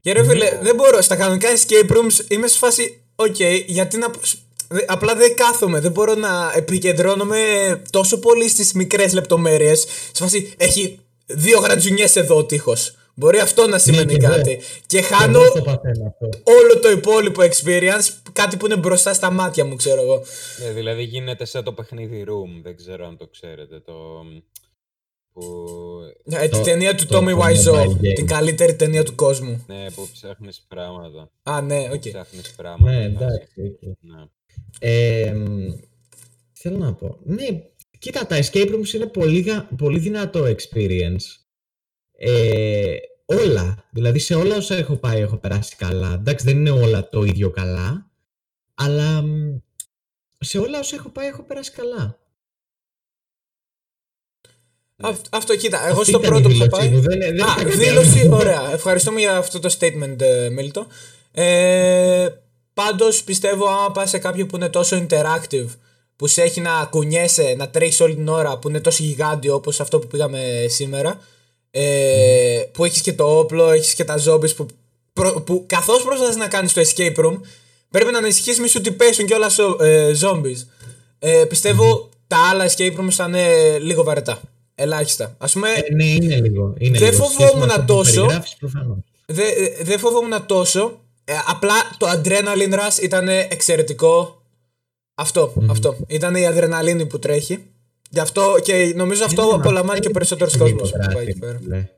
Και ρε φίλε, δεν μπορώ. Στα κανονικά escape rooms είμαι σε φάση. Οκ, γιατί να. προσ- δε- Απλά δεν κάθομαι. Δεν μπορώ να επικεντρώνομαι τόσο πολύ στις μικρές λεπτομέρειες. Σε φάση έχει δύο γρατζουνιές εδώ ο τοίχος. Μπορεί αυτό να σημαίνει και εγώ. κάτι. Και Και χάνω εγώ το παθαίνω αυτό. όλο το υπόλοιπο experience. Κάτι που είναι μπροστά στα μάτια μου, ξέρω εγώ. Ναι, δηλαδή γίνεται σαν το παιχνίδι Room, δεν ξέρω αν το ξέρετε. Το... Που... Ε, Το- την ταινία του το- Tommy το Wiseau. mobile game. Την καλύτερη ταινία του κόσμου. Ναι, που ψάχνεις πράγματα. Α, ναι, Που οκ. ψάχνεις πράγματα. Ναι, φάση. εντάξει. οκ. Ναι. Ε, μ, θέλω να πω. Ναι, κοίτα, τα escape rooms είναι πολύ, γα- πολύ δυνατό experience. Ε, όλα. Δηλαδή σε όλα όσα έχω πάει έχω περάσει καλά. Εντάξει, δεν είναι όλα το ίδιο καλά. Αλλά μ, σε όλα όσα έχω πάει έχω περάσει καλά. Αυ- αυτό κοίτα, εγώ Αυτή στο ήταν η πρώτο που είχα δήλωσή πάει. μου, δεν- δεν Α, είχα κάτι δήλωση, άλλο. ωραία. Ευχαριστούμε για αυτό το statement, ε, Μίλτο. Ε, Πάντως πιστεύω, άμα πας σε κάποιο που είναι τόσο interactive, που σε έχει να κουνιέσαι, να τρέχεις όλη την ώρα, που είναι τόσο γιγάντιο όπως αυτό που πήγαμε σήμερα, ε, που έχεις και το όπλο, έχεις και τα zombies που, προ, που καθώς προσπαθείς να κάνεις το escape room, πρέπει να ανησυχείς μη σου ότι πέσουν κιόλα ε, zombies. Ε, πιστεύω τα άλλα escape rooms θα είναι λίγο βαρετά. Ελάχιστα. Α πούμε, Ε, ναι, είναι λίγο. Είναι Δεν λίγο. φοβόμουν Σχέση με αυτό που τόσο. περιγράφεις, προφανώς. δεν δε φοβόμουν τόσο. Ε, απλά το adrenaline rush ήταν εξαιρετικό. Αυτό, αυτό. Ήταν η αδρεναλίνη που τρέχει. Γι' αυτό και νομίζω αυτό Είναι απολαμβάνει να- και ο περισσότερος έχει λίγο κόσμος που πάει δράση, εκεί πέρα. ρε.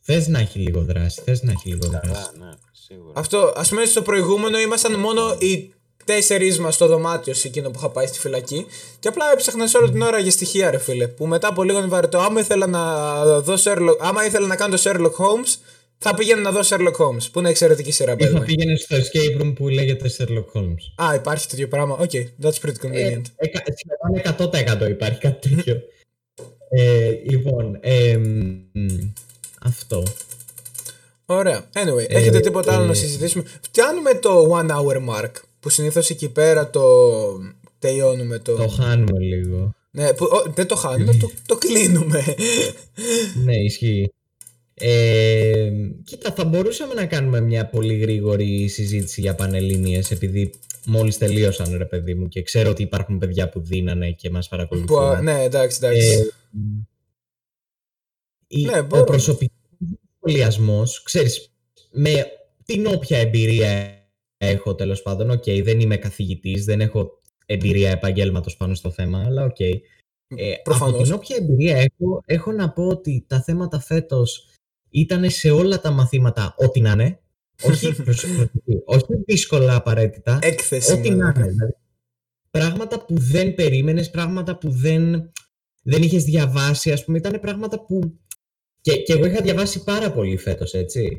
Θες να έχει λίγο δράση, θες να έχει λίγο δράση. Καλά, ναι, σίγουρα. Αυτό, ας πούμε, στο προηγούμενο ήμασταν μόνο οι τέσσερις μας στο δωμάτιο σε εκείνο που είχα πάει στη φυλακή. Και απλά έψαχνα σε όλη την ώρα για στοιχεία, ρε φίλε. Που μετά από λίγο είναι βαρετό. Άμα ήθελα να δω Sherlock, άμα ήθελα να κάνω το Sherlock Holmes, θα πήγαινα να δω Sherlock Holmes. Που είναι εξαιρετική σειρά, by Ή the θα way. πήγαινε στο escape room που λέγεται Sherlock Holmes. Α, υπάρχει τέτοιο πράγμα. Οκ, that's pretty Ε, convenient. εκα- Σχεδόν 100% υπάρχει κάτι τέτοιο. ε, λοιπόν, ε, μ, αυτό. Ωραία. Anyway, ε, έχετε τίποτα άλλο ε, να συζητήσουμε; Φτιάνουμε το one hour mark. Που συνήθως εκεί πέρα το τελειώνουμε το. Το χάνουμε λίγο. Ναι, που, ο, δεν το χάνουμε, το, το κλείνουμε. ναι, ισχύει. Ε, κοίτα, θα μπορούσαμε να κάνουμε μια πολύ γρήγορη συζήτηση για πανελλήνιες επειδή μόλις τελείωσαν ρε παιδί μου και ξέρω ότι υπάρχουν παιδιά που δίνανε και μας που, παρακολουθούν. α, ναι, εντάξει, εντάξει. Ε, η- Ναι, ο μπορούμε. προσωπικός σχολιασμός, ξέρεις, με την όποια εμπειρία έχω τέλος πάντων, οκ, δεν είμαι καθηγητής, δεν έχω εμπειρία επαγγέλματος πάνω στο θέμα, αλλά οκ. Ε, από Προφανώς. την όποια εμπειρία έχω, έχω να πω ότι τα θέματα φέτος ήταν σε όλα τα μαθήματα ό,τι να είναι. όχι, [LAUGHS] προσωπική, όχι δύσκολα απαραίτητα. Έκθεση. Ό,τι να μαλάκα. είναι. δηλαδή. Πράγματα που δεν περίμενες, πράγματα που δεν, δεν είχες διαβάσει, ας πούμε, ήταν πράγματα που... Και, και εγώ είχα διαβάσει πάρα πολύ φέτος, έτσι.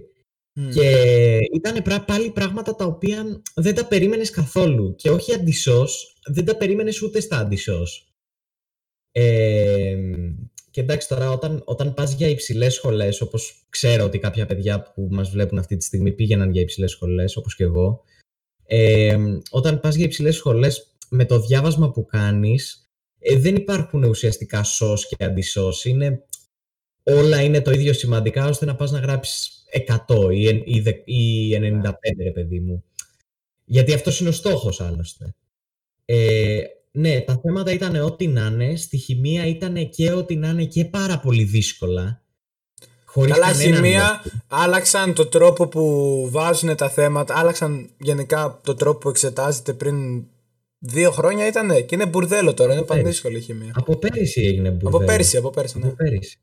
Μμ. Και ήταν πάλι πράγματα τα οποία δεν τα περίμενες καθόλου. Και όχι αντισώς, δεν τα περίμενες ούτε στα αντισώς. Ε, και εντάξει τώρα όταν, όταν πας για υψηλές σχολές, όπως ξέρω ότι κάποια παιδιά που μας βλέπουν αυτή τη στιγμή πήγαιναν για υψηλές σχολές, όπως και εγώ, ε, όταν πας για υψηλές σχολές με το διάβασμα που κάνεις, ε, δεν υπάρχουν ουσιαστικά σως και αντισώς. Είναι, όλα είναι το ίδιο σημαντικά ώστε να πας να γράψεις 100 ή, εν- ή, δε- ή 95 ρε παιδί μου. Γιατί αυτός είναι ο στόχος άλλωστε. Ε, ναι, τα θέματα ήταν ό,τι να είναι. Στη χημεία ήταν και ό,τι να είναι και πάρα πολύ δύσκολα. Χωρίς Καλά, κανέναν χημεία λόγο. άλλαξαν το τρόπο που βάζουν τα θέματα, άλλαξαν γενικά το τρόπο που εξετάζεται πριν δύο χρόνια ήταν και είναι μπουρδέλο τώρα, είναι πέρυσι. πανδύσκολη η χημεία. Από πέρυσι έγινε μπουρδέλο. Από πέρσι, από πέρσι, ναι. Από πέρυσι.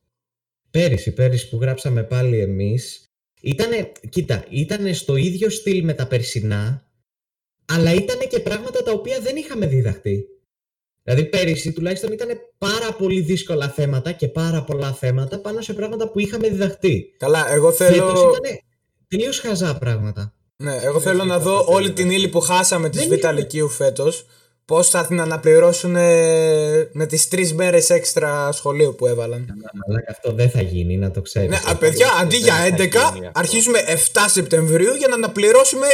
Πέρυσι, πέρυσι που γράψαμε πάλι εμείς. Ήτανε, κοίτα, ήτανε στο ίδιο στυλ με τα περσινά, αλλά ήτανε και πράγματα τα οποία δεν είχαμε διδαχτεί. Δηλαδή πέρυσι τουλάχιστον ήταν πάρα πολύ δύσκολα θέματα και πάρα πολλά θέματα πάνω σε πράγματα που είχαμε διδαχτεί. Καλά, εγώ Φέτος θέλω, ήταν τελείως χαζά πράγματα. ναι, εγώ θέλω εσύ να θα δω το όλη θέλεις την να ύλη που χάσαμε της Δεν Β' είναι. Λυκείου φέτος, πώς θα την αναπληρώσουν ε, με τις τρεις μέρες έξτρα σχολείου που έβαλαν. Αλλά αυτό δεν θα γίνει, να το ξέρεις. Ναι, αυτό. α, παιδιά, δεν αντί θα για γίνει 11, αυτό. αρχίζουμε 7 Σεπτεμβρίου για να αναπληρώσουμε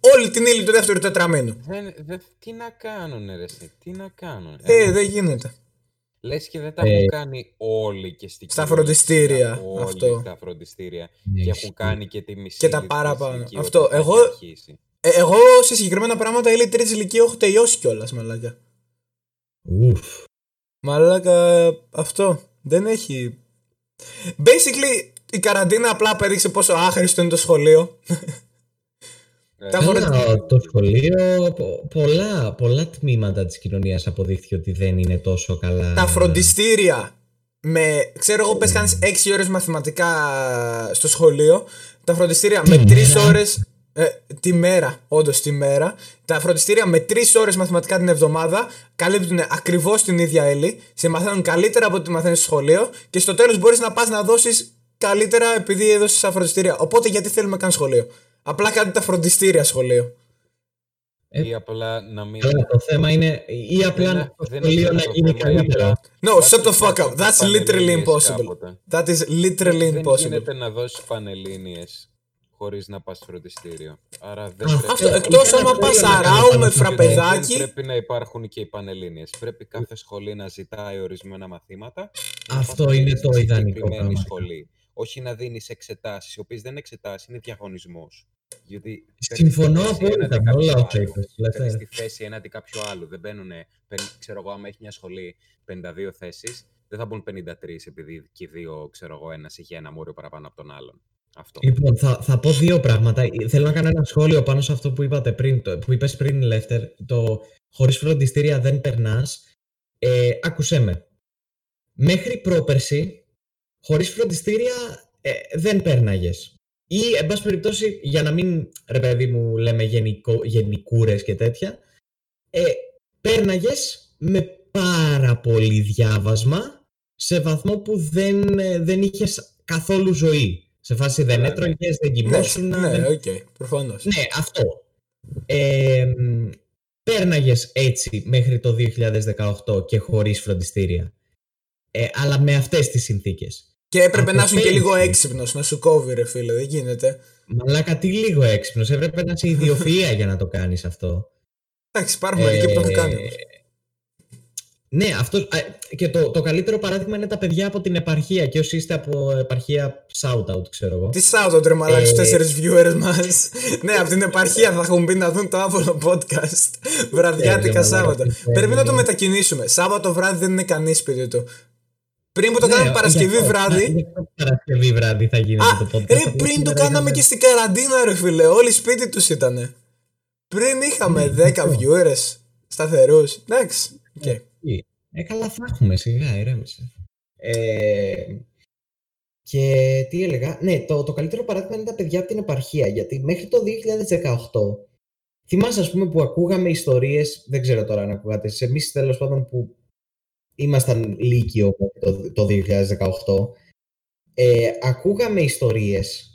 όλη την ύλη του δεύτερου τετραμήνου. Δεν, δεν, τι να κάνουνε ρε εσύ, τι να κάνουνε. Ε, δεν γίνεται. Λες και δεν τα Ε, έχουν κάνει όλοι και στην στα κυριολεξία, φροντιστήρια, Όλοι αυτό. στα φροντιστήρια. Ναι, και ισχύει. έχουν κάνει και τη μισή Και τα ύλη της παραπάνω. ηλικίου Αυτό, όταν θα εγώ- έχει αρχίσει. Ε, εγώ σε συγκεκριμένα πράγματα ύλη τρίτη ηλικία έχω τελειώσει κιόλας, μαλάκα. Ουφ. Μαλάκα, αυτό δεν έχει. Basically, η καραντίνα απλά απέδειξε πόσο άχρηστο είναι το σχολείο. [LAUGHS] Ε, Τα Καλά, φορε- το σχολείο, πο- πολλά, πολλά τμήματα της κοινωνίας αποδείχθηκε ότι δεν είναι τόσο καλά. Τα φροντιστήρια με. ξέρω εγώ, πες κάνεις 6 ώρες μαθηματικά στο σχολείο. Τα φροντιστήρια με Τη 3 μέρα. ώρες. Ε, τη μέρα, όντως τη μέρα. Τα φροντιστήρια με 3 ώρες μαθηματικά την εβδομάδα καλύπτουν ακριβώς την ίδια ύλη. Σε μαθαίνουν καλύτερα από ό,τι μαθαίνεις στο σχολείο. Και στο τέλος μπορείς να πας να δώσεις καλύτερα επειδή έδωσες στα φροντιστήρια. Οπότε γιατί θέλουμε καν σχολείο; Απλά κάντε τα φροντιστήρια σχολείο. Ή απλά να μην... Καλά, το θέμα είναι ή απλά Δεν- να- το δεν σχολείο είναι να το γίνει θέμα, ή καλύτερο. απλά No, βάζεις shut the fuck μέσα up. That's literally πανελλήνιες impossible. κάποτε. That is literally Δεν impossible. γίνεται να δώσεις πανελλήνιες χωρίς να πας φροντιστήριο. Άρα δεν Α, πρέπει... Αυτό Ε, εκτό ήταν άμα αυτό πας για να αράου κάνω με πάνω στο Δεν φραπεδάκι. πρέπει να υπάρχουν και οι πανελλήνιες. Πρέπει κάθε σχολή να ζητάει ορισμένα μαθήματα. και να Αυτό πας είναι στη το ιδανικό συγκεκριμένη πράγμα. σχολή. Όχι να δίνεις εξετάσεις, οι οποίες δεν είναι εξετάσεις, είναι διαγωνισμός. Γιατί Συμφωνώ παίρνεις τη θέση απόλυτα έναντι με όλα κάποιου όσα άλλου. είπες, Λευτέρη. Παίρνεις τη θέση έναντι κάποιου άλλου. Δεν μπαίνουν, ξέρω εγώ, άμα έχει μια σχολή 52 θέσεις, δεν θα μπουν 53 επειδή και οι δύο, ξέρω εγώ, ένας είχε ένα μούριο παραπάνω από τον άλλον. Αυτό. Λοιπόν, θα, θα πω δύο πράγματα. Ε, Θέλω να κάνω ένα σχόλιο πάνω σε αυτό που, είπατε πριν, το- που είπες πριν, Λεύτερ. Το χωρίς φροντιστήρια δεν περνάς. Ε, άκουσέ με. Μέχρι πρόπερση, χωρίς φροντιστήρια ε, δεν πέρναγες. Ή, εν πάση περιπτώσει, για να μην, ρε παιδί μου, λέμε γενικό, γενικούρες και τέτοια, ε, πέρναγες με πάρα πολύ διάβασμα σε βαθμό που δεν, ε, δεν είχες καθόλου ζωή. Σε φάση δεν Καλά, ναι. έτρωγες, δεν Ναι, κοιμόσουν. ναι, οκ, προφανώς. Ναι, αυτό. Ε, μ, πέρναγες έτσι μέχρι το 2018 και χωρίς φροντιστήρια. Ε, αλλά με αυτές τις συνθήκες. Και έπρεπε Από να είσαι και λίγο πέρυσι. έξυπνος, να σου κόβει, ρε φίλε, δεν γίνεται. Μαλάκα τι λίγο έξυπνος. Έπρεπε να είσαι ιδιοφυΐα για να το κάνεις αυτό. Εντάξει, υπάρχουν μερικοί που το έχουν κάνει. Ε, όμως. Ναι, αυτό. α, Και το, το καλύτερο παράδειγμα είναι τα παιδιά από την επαρχία. Και όσοι είστε από επαρχία, shout out, ξέρω εγώ. Τι σάουτο ρε μαλάκι στους ε, τέσσερις viewers μας. ναι, από την επαρχία θα έχουν μπει να δουν το άβολο podcast. Βραδιάτικα μαλάκα, Σάββατα. τι Πρέπει να το θέλει. μετακινήσουμε. Σάββατο βράδυ δεν είναι κανείς σπίτι του. Πριν που το Ναι, κάναμε Παρασκευή γι' αυτό, βράδυ. γι' αυτό Παρασκευή βράδυ θα γίνεται Α, το podcast. ρε, απλά πριν το σήμερα κάναμε είχαμε- και στην καραντίνα, ρε φίλε. Όλοι σπίτι τους ήτανε. Πριν είχαμε Ναι, 10 αυτό. viewers σταθερούς. Εντάξει. οκ. Ε, καλά θα έχουμε, σιγά, ηρέμησε. Ε, Και τι έλεγα, ναι, το, το καλύτερο παράδειγμα είναι τα παιδιά από την επαρχία, γιατί μέχρι το 2018 θυμάσαι ας πούμε που ακούγαμε ιστορίες, δεν ξέρω τώρα αν ακούγατε, σε εμείς τέλος πάντων που ήμασταν λύκειο το, το 2018, ε, ακούγαμε ιστορίες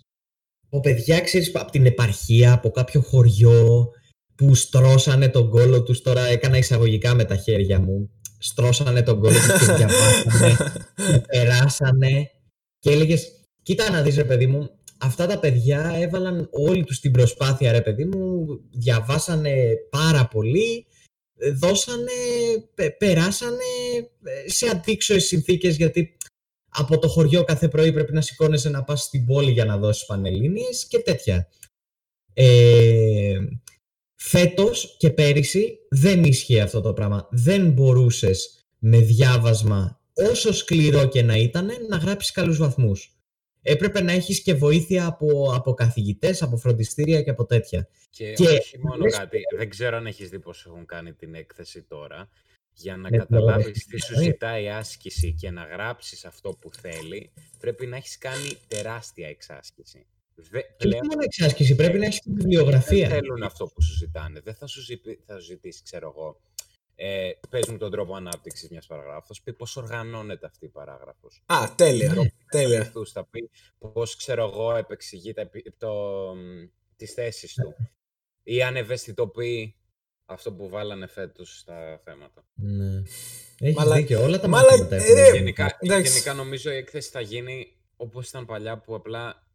από παιδιά, ξέρεις, από την επαρχία, από κάποιο χωριό, που στρώσανε τον κόλο τους, τώρα έκανα εισαγωγικά με τα χέρια μου, στρώσανε τον κόλο τους και διαβάσανε, [LAUGHS] και περάσανε. Και έλεγες, κοίτα να δεις ρε παιδί μου, αυτά τα παιδιά έβαλαν όλη τους την προσπάθεια ρε παιδί μου, διαβάσανε πάρα πολύ, δώσανε, περάσανε σε αντίξωες συνθήκες γιατί από το χωριό κάθε πρωί πρέπει να σηκώνεσαι να πας στην πόλη για να δώσεις πανελλήνιες και τέτοια. Ε, φέτος και πέρυσι δεν ίσχυε αυτό το πράγμα. Δεν μπορούσες με διάβασμα όσο σκληρό και να ήταν να γράψεις καλούς βαθμούς. Έπρεπε να έχεις και βοήθεια από, από καθηγητές, από φροντιστήρια και από τέτοια. Και, και όχι μόνο κάτι, δεν ξέρω αν έχεις δει πώς έχουν κάνει την έκθεση τώρα, για να καταλάβεις τι σου ζητάει η άσκηση και να γράψεις αυτό που θέλει, πρέπει να έχεις κάνει τεράστια εξάσκηση. Δε, και όχι μόνο εξάσκηση, πρέπει να έχεις και βιβλιογραφία. Δεν θέλουν αυτό που σου ζητάνε. Δεν θα σου, θα σου ζητήσει, ξέρω εγώ, ε, πες μου τον τρόπο ανάπτυξης μιας παραγράφου. Θα πει πώς οργανώνεται αυτή η παράγραφος. Α, τέλεια. τέλεια. Θα πει πώς, ξέρω εγώ, επεξηγεί το, τις θέσεις του. [LAUGHS] Ή αν ευαισθητοποιεί αυτό που βάλανε φέτος στα θέματα. Ναι. Έχει Μαλα... δίκιο. Όλα τα Μαλα... μαθήματα ε, γενικά, γενικά νομίζω η έκθεση θα γίνει όπως ήταν παλιά που απλά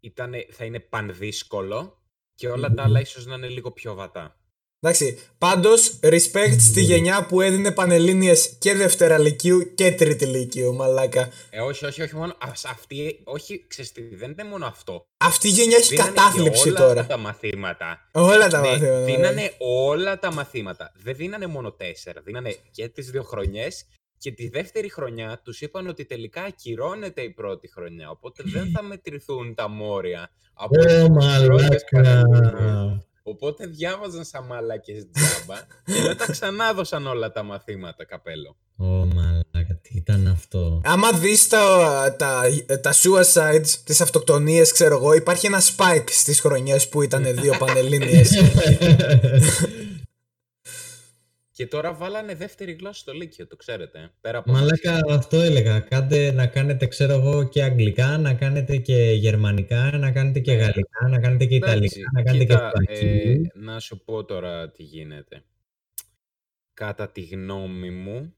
ήτανε, θα είναι πανδύσκολο και όλα τα άλλα ίσως να είναι λίγο πιο βατά. Εντάξει, πάντως, respect στη γενιά που έδινε πανελίνε και δεύτερα λυκείου και τρίτη λυκείου, μαλάκα. Ε, όχι, όχι, όχι μόνο. Αυτή, όχι, ξέρεις δεν είναι μόνο αυτό. Αυτή η γενιά έχει δίνανε κατάθλιψη όλα τώρα. τα μαθήματα. Όλα τα ναι, μαθήματα. Δίνανε όλα τα μαθήματα. Δεν δίνανε μόνο τέσσερα. Δίνανε και τις δύο χρονιές και τη δεύτερη χρονιά τους είπαν ότι τελικά ακυρώνεται η πρώτη χρονιά, οπότε δεν θα μετρηθούν τα μόρια από oh, μαλάκα. Οπότε διάβαζαν σαν μαλάκες τζάμπα και μετά ξανά δώσαν όλα τα μαθήματα καπέλο. Ω μαλάκα, τι ήταν αυτό; Άμα δεις τα, τα, τα suicides, τις αυτοκτονίες, ξέρω εγώ, υπάρχει ένα spike στις χρονιές που ήταν δύο πανελλήνιες. [LAUGHS] Και τώρα βάλανε δεύτερη γλώσσα στο Λύκειο, το ξέρετε. Πέρα από Μαλάκα, αυτό έλεγα. Κάντε να κάνετε, ξέρω εγώ, και αγγλικά, να κάνετε και γερμανικά, να κάνετε και ναι. γαλλικά, να κάνετε και ιταλικά, να κάνετε και ε, Να σου πω τώρα τι γίνεται. Κατά τη γνώμη μου,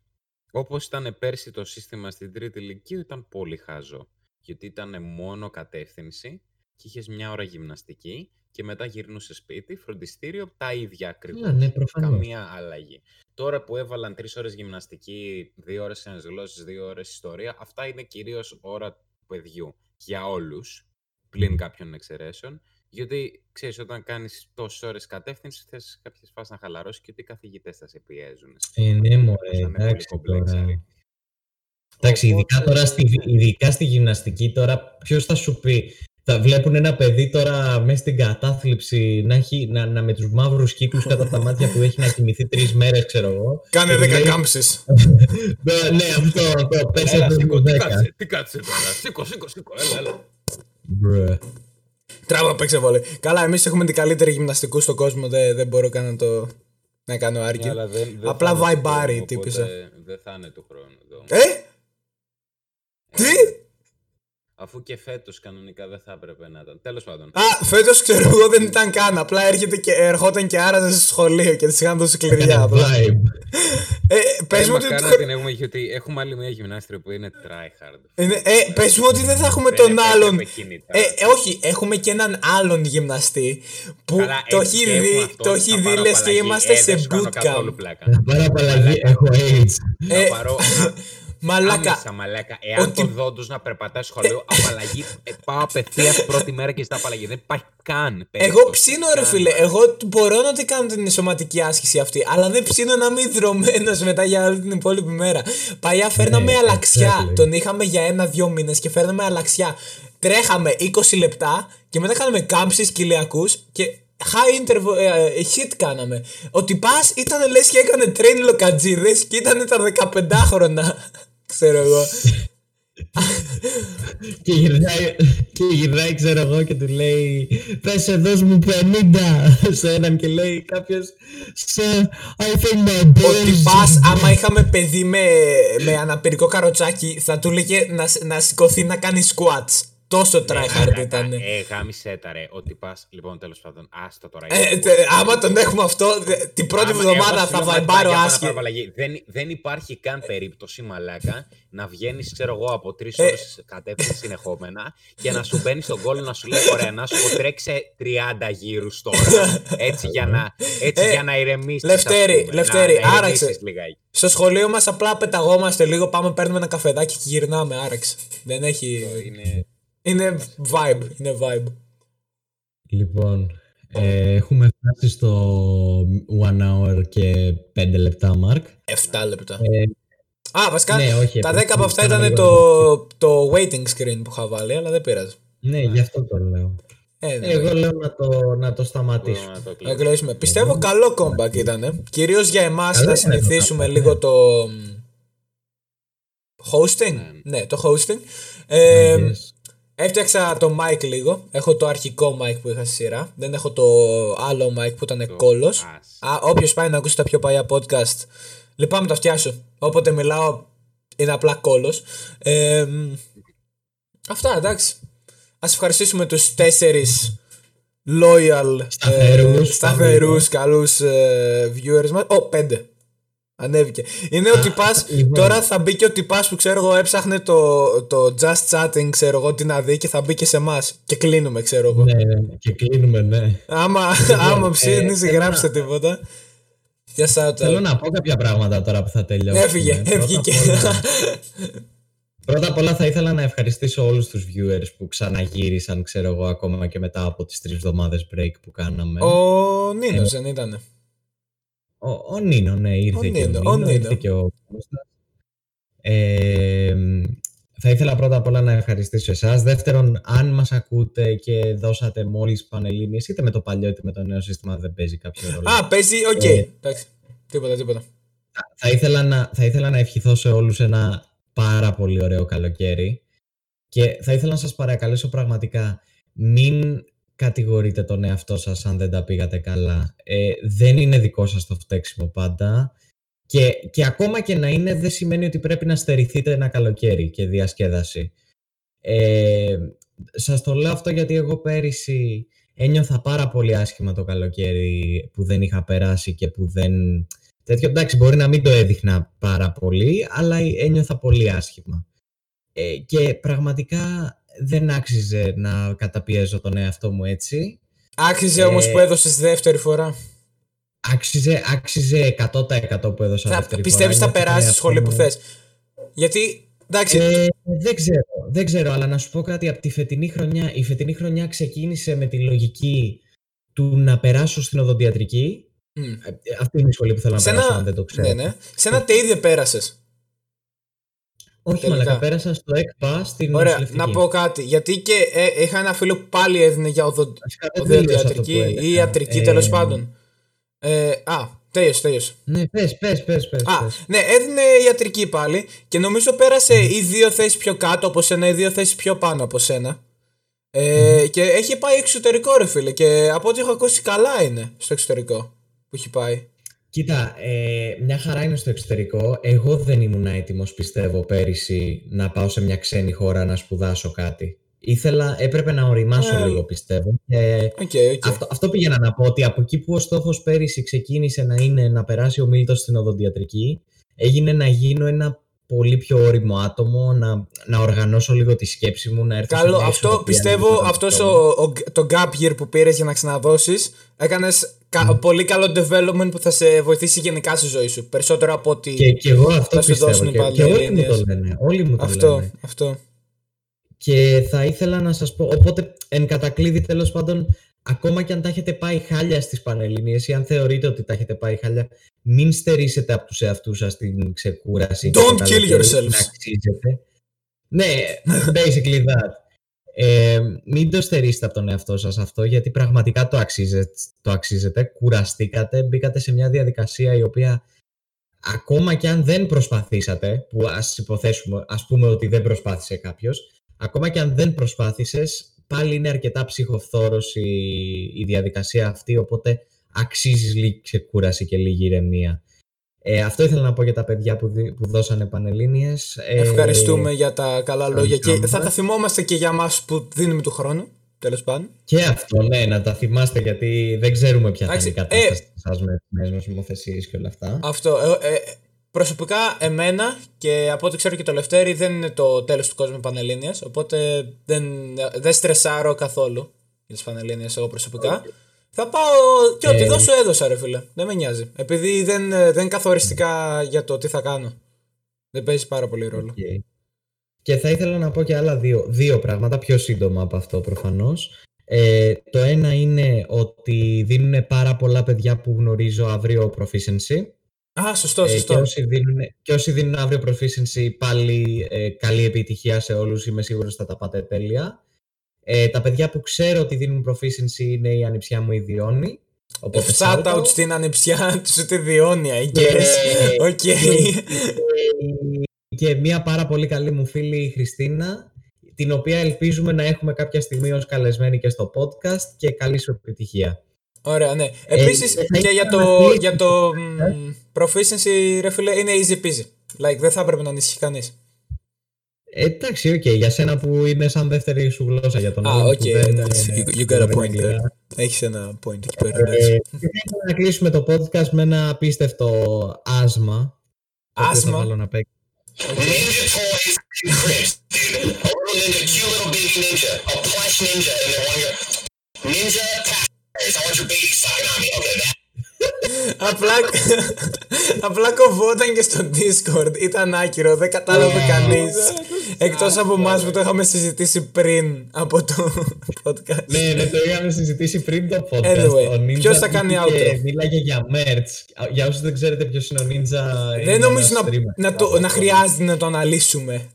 όπως ήταν πέρσι το σύστημα στην τρίτη Λυκείου, ήταν πολύ χάζο. Γιατί ήταν μόνο κατεύθυνση και είχες μια ώρα γυμναστική και μετά γυρνούσε σπίτι, φροντιστήριο, τα ίδια ακριβώς. Ναι, Καμία αλλαγή. Τώρα που έβαλαν τρεις ώρες γυμναστική, δύο ώρες ένας γλώσσες, δύο ώρες ιστορία, αυτά είναι κυρίως ώρα του παιδιού για όλους, πλην κάποιων εξαιρέσεων. Γιατί ξέρεις, όταν κάνεις τόσες ώρες κατεύθυνσης, θες κάποιες φάσεις να χαλαρώσεις και ότι οι καθηγητές θα σε πιέζουν. Ε, ναι, μωρέ, εντάξει. Εντάξει, ειδικά, τώρα στη, ειδικά στη γυμναστική τώρα, ποιος θα σου πει θα βλέπουν ένα παιδί τώρα μέσα στην κατάθλιψη να, έχει, να, να με τους μαύρους κύκλους κατά τα μάτια που έχει να κοιμηθεί τρεις μέρες, ξέρω εγώ. Κάνε δέκα κάμψεις. [LAUGHS] ναι, αυτό, αυτό. Πες σήκω, τι κάτσε, τι κάτσε τώρα. Σήκω, σήκω, σήκω, έλα, έλα. Τράβα παίξε βόλε. Καλά, εμείς έχουμε την καλύτερη γυμναστικού στον κόσμο, δεν, δεν μπορώ καν να το... Να κάνω άρκη. Ναι, Απλά βαϊμπάρι τύπησα. Δεν θα είναι του χρόνου εδώ. Ε! Τι! Αφού και φέτος κανονικά δεν θα έπρεπε να ήταν. Τέλος πάντων. Α, φέτος ξέρω εγώ δεν ήταν καν. Απλά έρχεται και, ερχόταν και άραζε στο σχολείο και της είχαν δώσει κλειδιά. Απλά. ε, πες μου ότι. την έχουμε, γιατί έχουμε άλλη μια γυμνάστρια που είναι tryhard. Είναι, ε, πες μου ότι δεν θα έχουμε τον άλλον. Ε, ε, όχι, έχουμε και έναν άλλον γυμναστή που Καλά, το έχει δει, το έχει δει λες και είμαστε σε bootcamp. Πάρα απαλλαγή, έχω AIDS. [LAUGHS] Ε, Μαλάκα. Άμεσα, μαλάκα. Εάν ότι... τον δω του να περπατάει σχολείο, απαλλαγή. Ε, πάω απευθείας πρώτη μέρα και στα απαλλαγή. Δεν υπάρχει καν. Εγώ ψήνω, ρε φίλε. Εγώ μπορώ να την κάνω την σωματική άσκηση αυτή. Αλλά δεν ψήνω να είμαι δρομένο μετά για όλη την υπόλοιπη μέρα. Παλιά φέρναμε ναι, αλλαξιά. Τον είχαμε για ένα-δυο μήνες και φέρναμε αλλαξιά. Τρέχαμε 20 λεπτά και μετά κάναμε κάμψεις κοιλιακούς και high interval ε, hit κάναμε. Ότι πας ήταν λες και έκανε train λοκατζίδες και ήταν τα 15 χρόνια ξέρω εγώ. και, γυρνάει, και γυρνάει, ξέρω εγώ, και του λέει Πες δώσ' μου 50 σε έναν και λέει κάποιος Σε, I think my Ότι balls πας, άμα είχαμε παιδί με, με αναπηρικό καροτσάκι, θα του λέγε να, να σηκωθεί να κάνει squats. Τόσο tryhard ήταν. Ε, γάμισε τα ρε, ότι πας. Λοιπόν, τέλος πάντων, άστο τώρα. Ε, τε, άμα τον έχουμε αυτό, δε- την πρώτη Άμα- εβδομάδα εγώ θα σου λέω βαϊμπάρω μαλάκα, άσχη. παραπαλλαγή. Δεν, δεν υπάρχει καν περίπτωση, μαλάκα, να βγαίνεις, ξέρω εγώ, από τρεις Ε. ώρες κατεύθυνση συνεχόμενα και να σου μπαίνει στον κόλλο να σου λέει: Ωραία, να σου πω τρέξε 30 γύρους τώρα. Έτσι για να, έτσι Ε, για να ηρεμήσεις. Λευτέρη, Λευτέρη, άραξε. Στο σχολείο μας απλά πεταγόμαστε λίγο, πάμε, παίρνουμε ένα καφεδάκι και γυρνάμε. Άραξε. Δεν έχει. Είναι... Είναι vibe. Είναι vibe. Λοιπόν, ε, έχουμε φτάσει στο one hour και 5 λεπτά, Μαρκ. 7 λεπτά. Ε, Α, βασικά ναι, όχι, τα 10 επειδή από αυτά ήταν ήταν λίγο το, το waiting screen που είχα βάλει, αλλά δεν πειράζει. ναι, γι' αυτό το λέω. Ε, ναι, Εγώ λέω να το, να το σταματήσω. μπορούμε να το να κλείσουμε. κλείσουμε. Πιστεύω καλό comeback ήταν. Κυρίως για εμάς Καλό να ήταν συνηθίσουμε το comeback, λίγο ναι. το. μ, Hosting. Ναι. Ναι, το hosting. Ε, Yes. Έφτιαξα το mic λίγο. Έχω το αρχικό mic που είχα στη σειρά. Δεν έχω το άλλο mic που ήταν Το κόλος. ας. Α, όποιος πάει να ακούσει τα πιο παλιά podcast, λυπάμαι τα φτιάσω. Όποτε μιλάω είναι απλά κόλος. Ε, μ, αυτά, εντάξει. Ας ευχαριστήσουμε τους τέσσερις loyal, Σταθερούς, ε, σταθερούς καλούς ε, viewers μας. Ω, πέντε. Ανέβηκε. Είναι ο τυπάς, [LAUGHS] λοιπόν. τώρα θα μπει και ο τυπάς που ξέρω εγώ έψαχνε το, το just chatting, ξέρω εγώ τι να δει και θα μπει και σε εμάς. Και κλείνουμε, ξέρω εγώ. Ναι, ναι, και κλείνουμε, ναι. Άμα, [LAUGHS] άμα ψήνεις, ε, γράψτε θέλω τίποτα. Για shout Θέλω out. να πω κάποια πράγματα τώρα που θα τελειώσουμε. Έφυγε, Πρώτα έβγηκε. απ' όλα- [LAUGHS] Πρώτα απ' όλα θα ήθελα να ευχαριστήσω όλους τους viewers που ξαναγύρισαν, ξέρω εγώ, ακόμα και μετά από τις τρεις εβδομάδες break που κάναμε. Ο Νίνος δεν ήτανε. Ο, ο Νίνο, ναι, ήρθε Ο και Νίνο, ο ο Νίνο, Νίνο. ήρθε και ο Κώστας. Ε, θα ήθελα πρώτα απ' όλα να ευχαριστήσω εσάς. Δεύτερον, αν μας ακούτε και δώσατε μόλις πανελλήνιες, είτε με το παλιό είτε με το νέο σύστημα, δεν παίζει κάποιο ρόλο. Α, παίζει, οκ. Ε. Εντάξει. Τίποτα, τίποτα. θα, ήθελα να, θα ήθελα να ευχηθώ σε όλους ένα πάρα πολύ ωραίο καλοκαίρι και θα ήθελα να σας παρακαλέσω πραγματικά μην κατηγορείτε τον εαυτό σας αν δεν τα πήγατε καλά. Ε, δεν είναι δικό σας το φταίξιμο πάντα και, και ακόμα και να είναι δεν σημαίνει ότι πρέπει να στερηθείτε ένα καλοκαίρι και διασκέδαση. Ε, σας το λέω αυτό γιατί εγώ πέρυσι ένιωθα πάρα πολύ άσχημα το καλοκαίρι που δεν είχα περάσει και που δεν... Τέτοιο, εντάξει, μπορεί να μην το έδειχνα πάρα πολύ, αλλά ένιωθα πολύ άσχημα. Ε, και πραγματικά δεν άξιζε να καταπιέζω τον εαυτό μου έτσι. Άξιζε Ε, όμως που έδωσες δεύτερη φορά. Άξιζε, άξιζε 100% που έδωσα Θα, δεύτερη πιστεύεις θα φορά. Νιώθω περάσει τον στη σχολή που εαυτό μου- θες. Γιατί, εντάξει, Ε, δεν ξέρω, δεν ξέρω, αλλά να σου πω κάτι από τη φετινή χρονιά. Η φετινή χρονιά ξεκίνησε με τη λογική του να περάσω στην οδοντιατρική. μ, Ε, Αυτή είναι η σχολή που θέλω να σε περάσω, ένα, αν δεν το ξέρω. ναι, ναι. σε ένα ΤΕΙ δεν πέρασες. Όχι, τελικά. μαλακα, πέρασα στο ΕΚΠΑ στην Ωραία, νοσηλευτική. να πω κάτι. Γιατί και ε, είχα ένα φίλο που πάλι έδινε για οδο... Βασικά δεν τελείωσα αυτό που οδοντιατρική έλεγα. ή ιατρική Ε, τέλο πάντων. Ε, α, τέλειωσε, τέλειωσε. Ναι, πες, πες, πες, πες. Α, πες. ναι, έδινε ιατρική πάλι και νομίζω πέρασε ή δύο θέσεις πιο κάτω από σένα ή δύο θέσεις πιο πάνω από σένα. Ε, Και έχει πάει εξωτερικό, ρε φίλε. Και από ό,τι έχω ακούσει, καλά είναι στο εξωτερικό που έχει πάει. Κοίτα, ε, μια χαρά είναι στο εξωτερικό. Εγώ δεν ήμουν έτοιμος, πιστεύω, πέρυσι να πάω σε μια ξένη χώρα να σπουδάσω κάτι. Ήθελα, έπρεπε να ωριμάσω Ε, λίγο, πιστεύω. Και Οκ, οκ. αυτό, αυτό πήγαινα να πω, ότι από εκεί που ο στόχος πέρυσι ξεκίνησε να είναι να περάσει ο Μίλτος στην οδοντιατρική, έγινε να γίνω ένα πολύ πιο ώριμο άτομο, να, να οργανώσω λίγο τη σκέψη μου, να έρθω σε Καλό, μια αυτό ισορροπία πιστεύω, λίγο στον αυτός εαυτό μου. ο, ο- το gap year που πήρες για να ξαναδώσεις, έκανες πολύ καλό development που θα σε βοηθήσει γενικά στη ζωή σου. Περισσότερο από ότι. Και, και εγώ αυτό θα σου πιστεύω. δώσουν οι Και, και όλοι μου Πανελλήνιες. το λένε. Όλοι μου το αυτό, λένε. αυτό. Και θα ήθελα να σας πω, οπότε εν κατακλείδη τέλος πάντων, ακόμα και αν τα έχετε πάει χάλια στις Πανελλήνιες ή αν θεωρείτε ότι τα έχετε πάει χάλια, μην στερήσετε από τους εαυτούς σας την ξεκούραση. και Don't το kill καλοκαίρι yourselves. να αξίζετε. Ναι, [LAUGHS] basically that. Ε, μην το στερήσετε από τον εαυτό σας αυτό, γιατί πραγματικά το αξίζετε, το αξίζετε. Κουραστήκατε, μπήκατε σε μια διαδικασία η οποία ακόμα και αν δεν προσπαθήσατε, που ας υποθέσουμε, ας πούμε ότι δεν προσπάθησε κάποιος, ακόμα και αν δεν προσπάθησες, πάλι είναι αρκετά ψυχοφθόρος η, η διαδικασία αυτή, οπότε αξίζεις λίγη ξεκούραση και λίγη ηρεμία. Ε, αυτό ήθελα να πω για τα παιδιά που, δι- που δώσανε πανελλήνιες. Ε, Ευχαριστούμε για τα καλά λόγια και ευχαριστούμε. θα τα θυμόμαστε και για μας που δίνουμε του χρόνου. Τέλος πάντων. Και αυτό, ναι, να τα θυμάστε γιατί δεν ξέρουμε ποια θα είναι η Εντάξει, κατάσταση σας με τις νέες νομοθεσίες και όλα αυτά. Αυτό. Ε, ε, προσωπικά, εμένα και από ό,τι ξέρω και το Λευτέρη δεν είναι το τέλος του κόσμου Πανελλήνιας, οπότε δεν, δεν στρεσάρω καθόλου για τις Πανελλήνιες εγώ προσωπικά. Θα πάω και ό,τι Ε, δώσω έδωσα ρε φίλε. Δεν με νοιάζει. Επειδή δεν, ε, δεν είναι καθοριστικά για το τι θα κάνω. Δεν παίζει πάρα πολύ ρόλο. Οκ. Και θα ήθελα να πω και άλλα δύο, δύο πράγματα, πιο σύντομα από αυτό προφανώς. Ε, το ένα είναι ότι δίνουν πάρα πολλά παιδιά που γνωρίζω αύριο proficiency. Α, σωστό, Ε, σωστό. και, όσοι δίνουν, και όσοι δίνουν αύριο proficiency πάλι ε, καλή επιτυχία σε όλους, είμαι σίγουρος θα τα πάτε τέλεια. Ε, τα παιδιά που ξέρω ότι δίνουν proficiency είναι η ανιψιά μου η Διόνη. Οπότε Shout shout out out. στην ανιψιά του στη Διόνη, I Ναι. [LAUGHS] guess. Οκ. και μια πάρα πολύ καλή μου φίλη η Χριστίνα, την οποία ελπίζουμε να έχουμε κάποια στιγμή ως καλεσμένη και στο podcast και καλή σου επιτυχία. Ωραία, ναι. Επίσης θα και ήθελα για να το, κλείσω. για το μ, proficiency, ρε φίλε, είναι easy peasy. Like, δεν θα έπρεπε να ανησυχεί κανείς. Ε, εντάξει, οκ, για σένα που είναι σαν δεύτερη σου γλώσσα για τον Α, άλλον οκ, που δεν, εντάξει. ε, You, you got δεν a είναι point αγγλικά. there. Έχεις ένα point εκεί πέρα, Ε, εντάξει. και θα ήθελα να κλείσουμε το podcast με ένα απίστευτο άσμα. το οποίο Άσμα; Θα βάλω να παίξει. Ninja απλά, απλά κοβόταν και στο Discord. Ήταν άκυρο, δεν κατάλαβε κανείς. Εκτός από εμάς που το είχαμε συζητήσει πριν από το podcast. Ναι, ναι, το είχαμε συζητήσει πριν το podcast. Anyway, Ο Ninja ποιος θα κάνει βγήκε και outro? Μίλαγε για merch. Για όσους δεν ξέρετε ποιος είναι ο Ninja. είναι Δεν νομίζω ένας να, streamer. να, το, να χρειάζεται να το αναλύσουμε.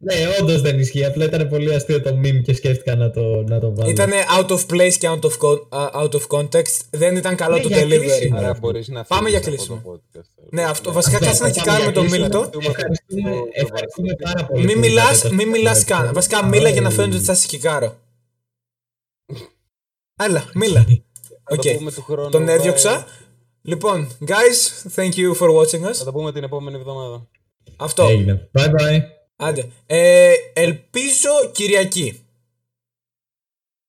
Ναι, όντως δεν ισχύει. Απλά ήταν πολύ αστείο το meme και σκέφτηκα να το, να το βάλω. Ήταν out of place και out of, co- α, out of context. Δεν ήταν καλό Ναι, το για delivery. κλείσιμο. Άρα μπορείς να Πάμε για φύγεις κλείσιμο. από το podcast. Ναι, αυτό. Βασικά Αυτό, κάτσε να πάμε κοιτάμε για το κλείσιμο. Μίλτο. Ευχαριστούμε, ευχαριστούμε πάρα πολύ. Μην που μιλάς είδατε το μην μιλάς podcast. καν. Βασικά μίλα για να φαίνεται ότι θα σε κικάρω. Άλλα, μίλα. Θα Οκ. το πούμε του χρόνου. Τον bye. έδιωξα. Λοιπόν, guys, thank you for watching us. Θα το πούμε την επόμενη εβδομάδα. Αυτό. Έγινε. Bye bye. Άντε. Ε, ελπίζω Κυριακή.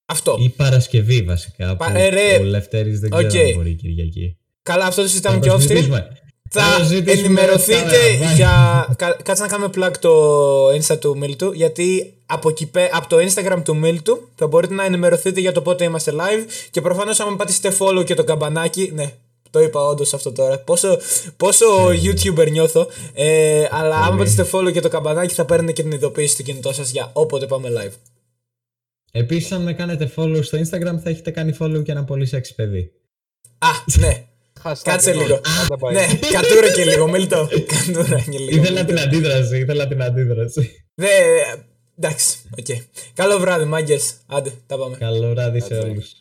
Αυτό. Ή Παρασκευή βασικά. Πα- που ε, ρε. Ο Λευτέρης δεν ξέρω Οκ. αν μπορεί η Κυριακή. Καλά, αυτό το συζητάμε Θα και το off stream. συζητήσουμε. Θα Θα το συζητήσουμε ενημερωθείτε κάμερα, bye. για. Κα- Κάτσε να κάνουμε plug το Insta του Μίλτου. Γιατί από, εκεί πέ- από το Instagram του Μίλτου θα μπορείτε να ενημερωθείτε για το πότε είμαστε live. Και προφανώς, άμα πατήσετε follow και το καμπανάκι. Ναι, το είπα όντως αυτό τώρα. Πόσο, πόσο YouTuber νιώθω. Ε, αλλά άμα πατήσετε follow και το καμπανάκι θα παίρνετε και την ειδοποίηση στο κινητό σας για όποτε πάμε live. Επίσης αν με κάνετε follow στο Instagram θα έχετε κάνει follow και ένα πολύ sexy παιδί. Α, ναι. Hashtag Κάτσε εννοώ. λίγο. Άντε, bye. ναι, κατούρα και λίγο, Μίλτο. Κατούρα και λίγο. Ήθελα την αντίδραση, ήθελα την αντίδραση. Ναι, εντάξει, οκ. Καλό βράδυ, μάγκες. Άντε, τα πάμε. Καλό βράδυ σε Κάτσε. όλους.